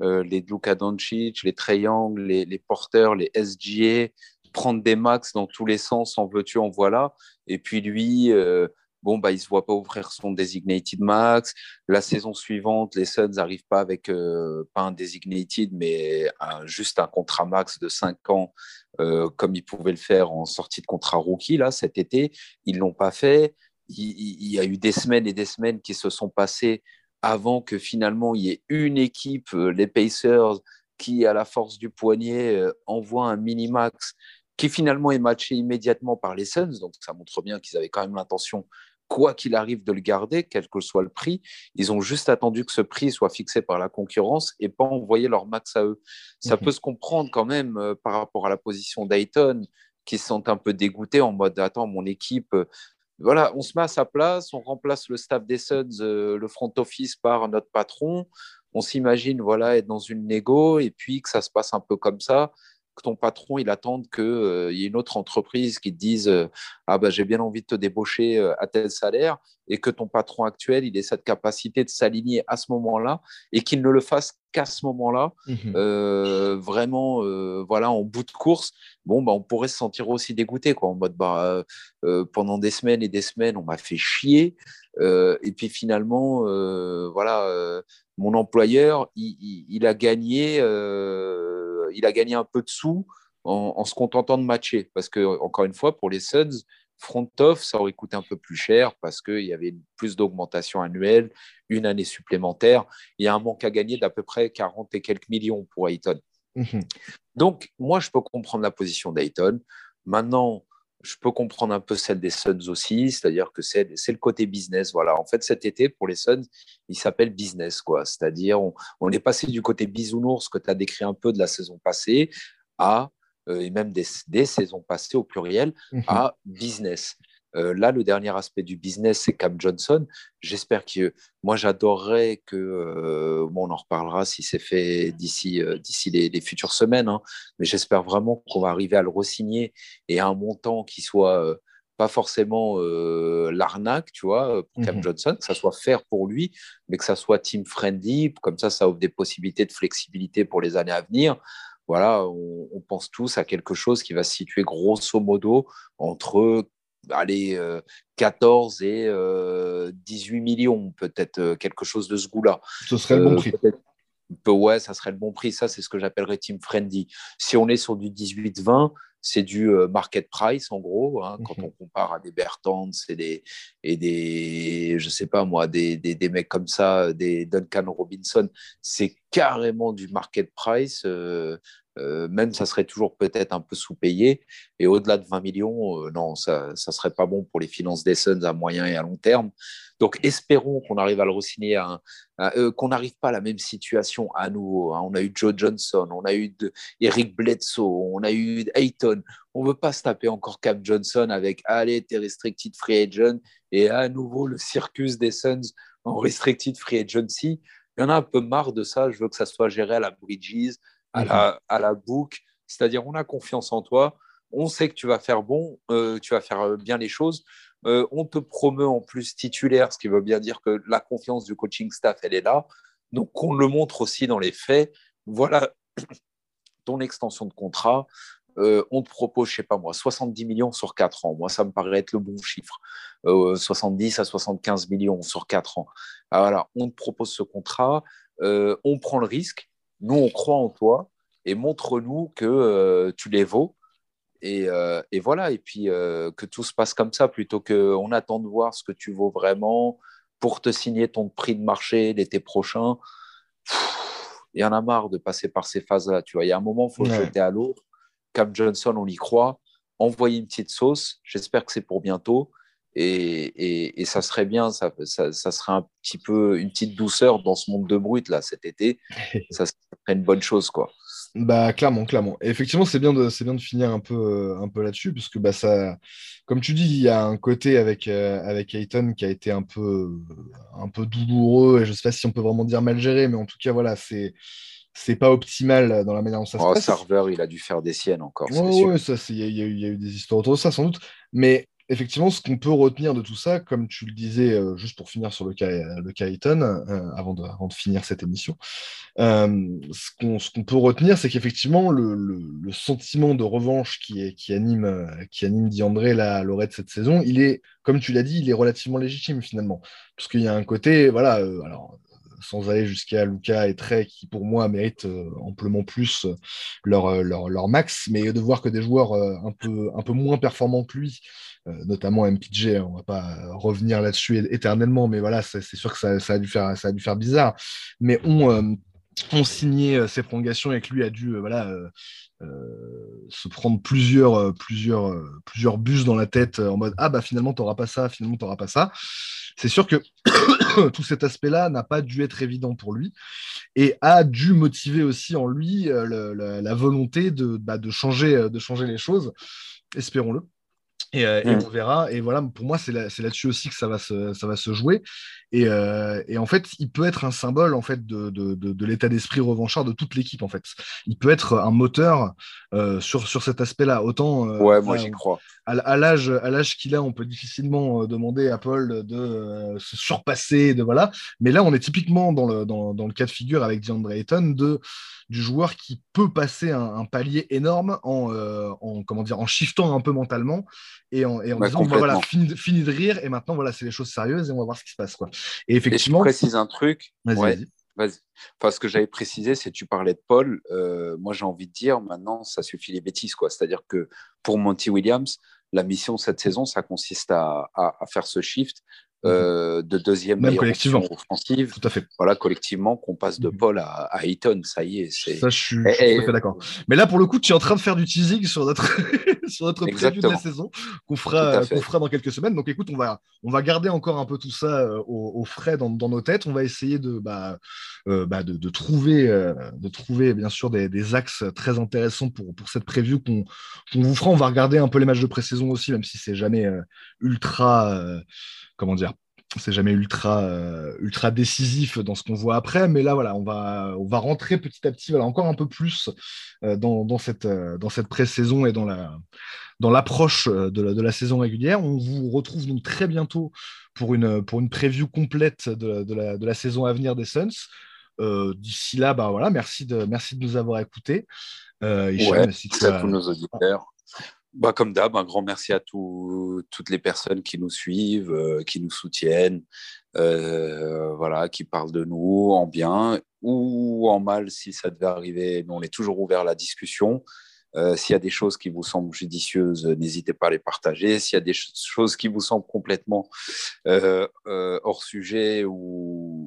les Luka Doncic, les Triangles, les, les porteurs, les SGA, prendre des max dans tous les sens, en veux-tu, en voilà. Et puis lui, euh, bon, bah, il ne se voit pas ouvrir son designated max. La saison suivante, les Suns n'arrivent pas avec, euh, pas un designated, mais juste un contrat max de 5 ans, euh, comme ils pouvaient le faire en sortie de contrat rookie, là, cet été. Ils ne l'ont pas fait. Il, il, y a eu des semaines et des semaines qui se sont passées avant que finalement il y ait une équipe, les Pacers, qui, à la force du poignet, envoie un mini-max qui finalement est matché immédiatement par les Suns. Donc ça montre bien qu'ils avaient quand même l'intention, quoi qu'il arrive, de le garder, quel que soit le prix. Ils ont juste attendu que ce prix soit fixé par la concurrence et pas envoyer leur max à eux. Ça mhm. peut se comprendre quand même euh, par rapport à la position d'Ayton, qui se sont un peu dégoûtés en mode attends, mon équipe. Euh, voilà, on se met à sa place, on remplace le staff des Suns, euh, le front office par notre patron. On s'imagine voilà être dans une négo et puis que ça se passe un peu comme ça que ton patron il attend qu'il euh, y ait une autre entreprise qui te dise euh, ah bah j'ai bien envie de te débaucher euh, à tel salaire et que ton patron actuel il ait cette capacité de s'aligner à ce moment-là et qu'il ne le fasse qu'à ce moment-là mmh vraiment voilà en bout de course bon bah on pourrait se sentir aussi dégoûté quoi en mode bah pendant des semaines et des semaines on m'a fait chier et puis finalement voilà mon employeur il, il a gagné il a gagné un peu de sous en, se contentant de matcher. Parce que, encore une fois, pour les Suns, front off, ça aurait coûté un peu plus cher parce qu'il y avait plus d'augmentation annuelle, une année supplémentaire. Il y a un manque à gagner d'à peu près 40 et quelques millions pour Ayton. Mhm. Donc, moi, je peux comprendre la position d'Ayton. Maintenant, je peux comprendre un peu celle des Suns aussi, c'est-à-dire que c'est le côté business. Voilà. En fait, cet été, pour les Suns, il s'appelle business. quoi. C'est-à-dire, on, est passé du côté bisounours que tu as décrit un peu de la saison passée à, euh, et même des, des, saisons passées au pluriel, mhm. à business. Euh, là, le dernier aspect du business, c'est Cam Johnson. J'espère que moi, j'adorerais que, euh, bon, on en reparlera si c'est fait d'ici euh, d'ici les, futures semaines, hein, mais j'espère vraiment qu'on va arriver à le re-signer et à un montant qui soit pas forcément l'arnaque, tu vois, pour Cam mhm. Johnson, que ça soit fair pour lui, mais que ça soit team friendly. Comme ça, ça ouvre des possibilités de flexibilité pour les années à venir voilà, on, on, pense tous à quelque chose qui va se situer grosso modo entre allez, 14 et 18 millions, peut-être quelque chose de ce goût-là. Ce serait le bon prix. Ouais, ça serait le bon prix. Ça, c'est ce que j'appellerais team friendly. Si on est sur du 18-20, c'est du market price en gros. Hein, quand mhm. on compare à des Bertans et des, et des je sais pas moi, des, des, des mecs comme ça, des Duncan Robinson, c'est carrément du market price. euh, même ça serait toujours peut-être un peu sous-payé. Et au-delà de 20 millions, euh, non, ça ne serait pas bon pour les finances des Suns à moyen et à long terme. Donc espérons qu'on arrive à le re-signer, euh, qu'on n'arrive pas à la même situation à nouveau. Hein. On a eu Joe Johnson, on a eu Eric Bledsoe, on a eu Ayton. On ne veut pas se taper encore Cap Johnson avec allez, t'es restricted free agent et à nouveau le circus des Suns en restricted free agency. Il y en a un peu marre de ça. Je veux que ça soit géré à la Bridges, à, mhm. la, à la book. C'est-à-dire, on a confiance en toi. On sait que tu vas faire bon, euh, tu vas faire euh, bien les choses. Euh, on te promeut en plus titulaire, ce qui veut bien dire que la confiance du coaching staff, elle est là. Donc, on le montre aussi dans les faits. Voilà [CLEARS THROAT] ton extension de contrat. on te propose, je sais pas moi, 70 millions sur 4 ans. Moi, ça me paraît être le bon chiffre. 70 à 75 millions sur 4 ans. Alors, voilà, on te propose ce contrat. on prend le risque nous, on croit en toi et montre-nous que euh, tu les vaux. Et, euh, voilà, et puis euh, que tout se passe comme ça, plutôt qu'on attend de voir ce que tu vaux vraiment pour te signer ton prix de marché l'été prochain. Il y en a marre de passer par ces phases-là. Tu vois, il y a un moment, il faut jeter à l'eau. Cam Johnson, on y croit. Envoyer une petite sauce. J'espère que c'est pour bientôt. Et, ça serait bien, ça, ça, serait un petit peu une petite douceur dans ce monde de brut là cet été. [LAUGHS] ça serait une bonne chose quoi. Bah clairement, clairement. effectivement, c'est bien de c'est bien de finir un peu un peu là-dessus parce que bah ça, comme tu dis, il y a un côté avec euh, avec Ayton qui a été un peu un peu douloureux et je sais pas si on peut vraiment dire mal géré, mais en tout cas voilà, c'est c'est pas optimal dans la manière dont ça se oh, passe. serveur, il a dû faire des siennes encore. Ouais, ça, il y, y, a eu des histoires autour de ça sans doute, mais effectivement, ce qu'on peut retenir de tout ça, comme tu le disais, euh, juste pour finir sur le cas, le cas euh, avant, de, finir cette émission, euh, ce qu'on peut retenir, c'est qu'effectivement, le, sentiment de revanche qui, qui anime, qui anime Diandré la de cette saison, il est, comme tu l'as dit, il est relativement légitime finalement. Parce qu'il y a un côté, voilà, alors sans aller jusqu'à Luca et Trey, qui pour moi méritent amplement plus leur, leur, leur, max, mais de voir que des joueurs un, peu, un peu moins performants que lui euh, notamment MPJ, hein, on va pas revenir là-dessus éternellement, mais voilà, c'est sûr que ça, a dû faire, ça a dû faire bizarre. Mais on, euh, on signé euh, ses prolongations et que lui a dû voilà, se prendre plusieurs, plusieurs, plusieurs bus dans la tête en mode Ah bah finalement tu n'auras pas ça, finalement tu n'auras pas ça. C'est sûr que [COUGHS] tout cet aspect-là n'a pas dû être évident pour lui et a dû motiver aussi en lui la, volonté de, bah, changer, de changer les choses, espérons-le. Euh, et, mm. on verra. Et voilà, pour moi, c'est là-dessus aussi que ça va se, ça va se jouer. Et, euh, et, en fait, il peut être un symbole en fait de, de, de, l'état d'esprit revanchard de toute l'équipe. En fait, il peut être un moteur euh, sur, sur cet aspect-là. Autant. ouais, moi j'y crois. À, l'âge, à l'âge qu'il a, on peut difficilement demander à Paul de se surpasser, de voilà. Mais là, on est typiquement dans le, dans, dans le cas de figure avec DeAndre Ayton de du joueur qui peut passer un, palier énorme en, en, comment dire en shiftant un peu mentalement et en, et en disant bah, voilà fini, fini, de rire et maintenant voilà c'est les choses sérieuses et on va voir ce qui se passe quoi. Et effectivement. je précise un truc. Vas-y. Enfin, ce que j'avais précisé, c'est tu parlais de Paul. Euh, moi, j'ai envie de dire maintenant, ça suffit les bêtises. quoi. C'est-à-dire que pour Monty Williams, la mission cette saison, ça consiste à, à, faire ce shift. Euh, de deuxième Même collectivement. offensive. Tout à fait. Voilà, collectivement, qu'on passe de mhm. Paul à, à Eaton, ça y est. Ça, je suis, tout à fait d'accord. Mais là, pour le coup, tu es en train de faire du teasing sur notre, [LAUGHS] sur notre preview de la saison qu'on fera, qu'on fera dans quelques semaines. Donc, écoute, on va, on va garder encore un peu tout ça euh, au, frais dans, dans, nos têtes. On va essayer de, bah, euh, bah, de, trouver, de trouver, bien sûr, des, axes très intéressants pour, pour cette preview qu'on vous fera. On va regarder un peu les matchs de pré-saison aussi, même si c'est jamais ultra comment dire, c'est jamais ultra, euh, ultra décisif dans ce qu'on voit après, mais là, voilà, on va, on va rentrer petit à petit, voilà, encore un peu plus euh, dans, dans, cette, euh, cette pré-saison et dans la l'approche de la, de la, saison régulière. On vous retrouve donc très bientôt pour une, pour une preview complète de, de la, saison à venir des Suns. D'ici là, bah, voilà, merci, de, merci de nous avoir écoutés. merci à tous nos auditeurs. Bah, comme d'hab, un grand merci à toutes les personnes qui nous suivent, euh, qui nous soutiennent, euh, voilà, qui parlent de nous en bien ou en mal si ça devait arriver. on est toujours ouvert à la discussion. Euh, s'il y a des choses qui vous semblent judicieuses, n'hésitez pas à les partager. S'il y a des choses qui vous semblent complètement hors sujet ou,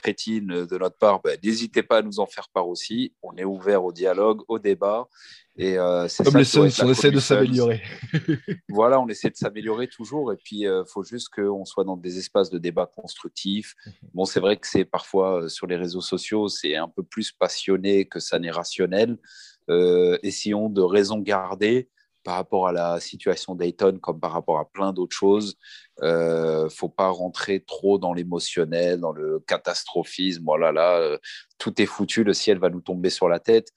crétines de notre part, ben, n'hésitez pas à nous en faire part aussi. On est ouvert au dialogue, au débat. Et c'est Comme les Suns, on essaie de s'améliorer. [LAUGHS] voilà, on essaie de s'améliorer toujours. Et puis, il faut juste qu'on soit dans des espaces de débat constructifs. Mhm. Bon, c'est vrai que c'est parfois sur les réseaux sociaux, c'est un peu plus passionné que ça n'est rationnel. essayons de raison garder par rapport à la situation Dayton comme par rapport à plein d'autres choses. Euh, faut pas rentrer trop dans l'émotionnel, dans le catastrophisme. Voilà, là, euh, tout est foutu, le ciel va nous tomber sur la tête.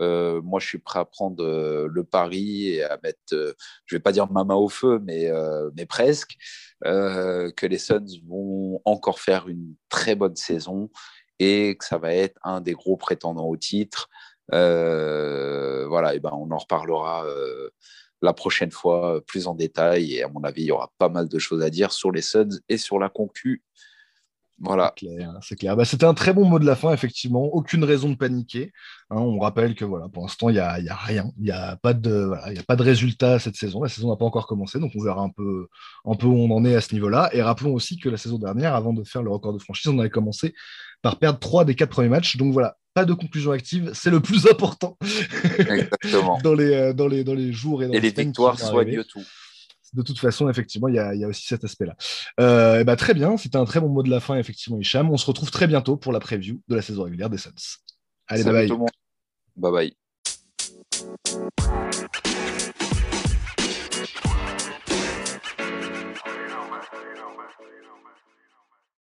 Euh, moi, je suis prêt à prendre le pari et à mettre, je vais pas dire ma main au feu, mais, mais presque, que les Suns vont encore faire une très bonne saison et que ça va être un des gros prétendants au titre. Voilà, et ben on en reparlera la prochaine fois euh, plus en détail. Et à mon avis, il y aura pas mal de choses à dire sur les Suns et sur la concu. Voilà. C'est clair. Bah, C'était un très bon mot de la fin, effectivement. Aucune raison de paniquer. Hein. on rappelle que voilà, pour l'instant, il n'y a, y a, rien. Il n'y a, pas de, voilà, a pas de résultat cette saison. La saison n'a pas encore commencé, donc on verra un peu, un peu où on en est à ce niveau-là. Et rappelons aussi que la saison dernière, avant de faire le record de franchise, on avait commencé par perdre trois des quatre premiers matchs. Donc voilà, pas de conclusion active, c'est le plus important [LAUGHS] dans, les, euh, dans, les, dans les jours et dans et les, victoires soignent tout. De toute façon, effectivement, il y a, y a, aussi cet aspect-là. Euh, bah, très bien, c'était un très bon mot de la fin, effectivement, Hicham. On se retrouve très bientôt pour la preview de la saison régulière des Suns. Allez, bye bye. Bye bye.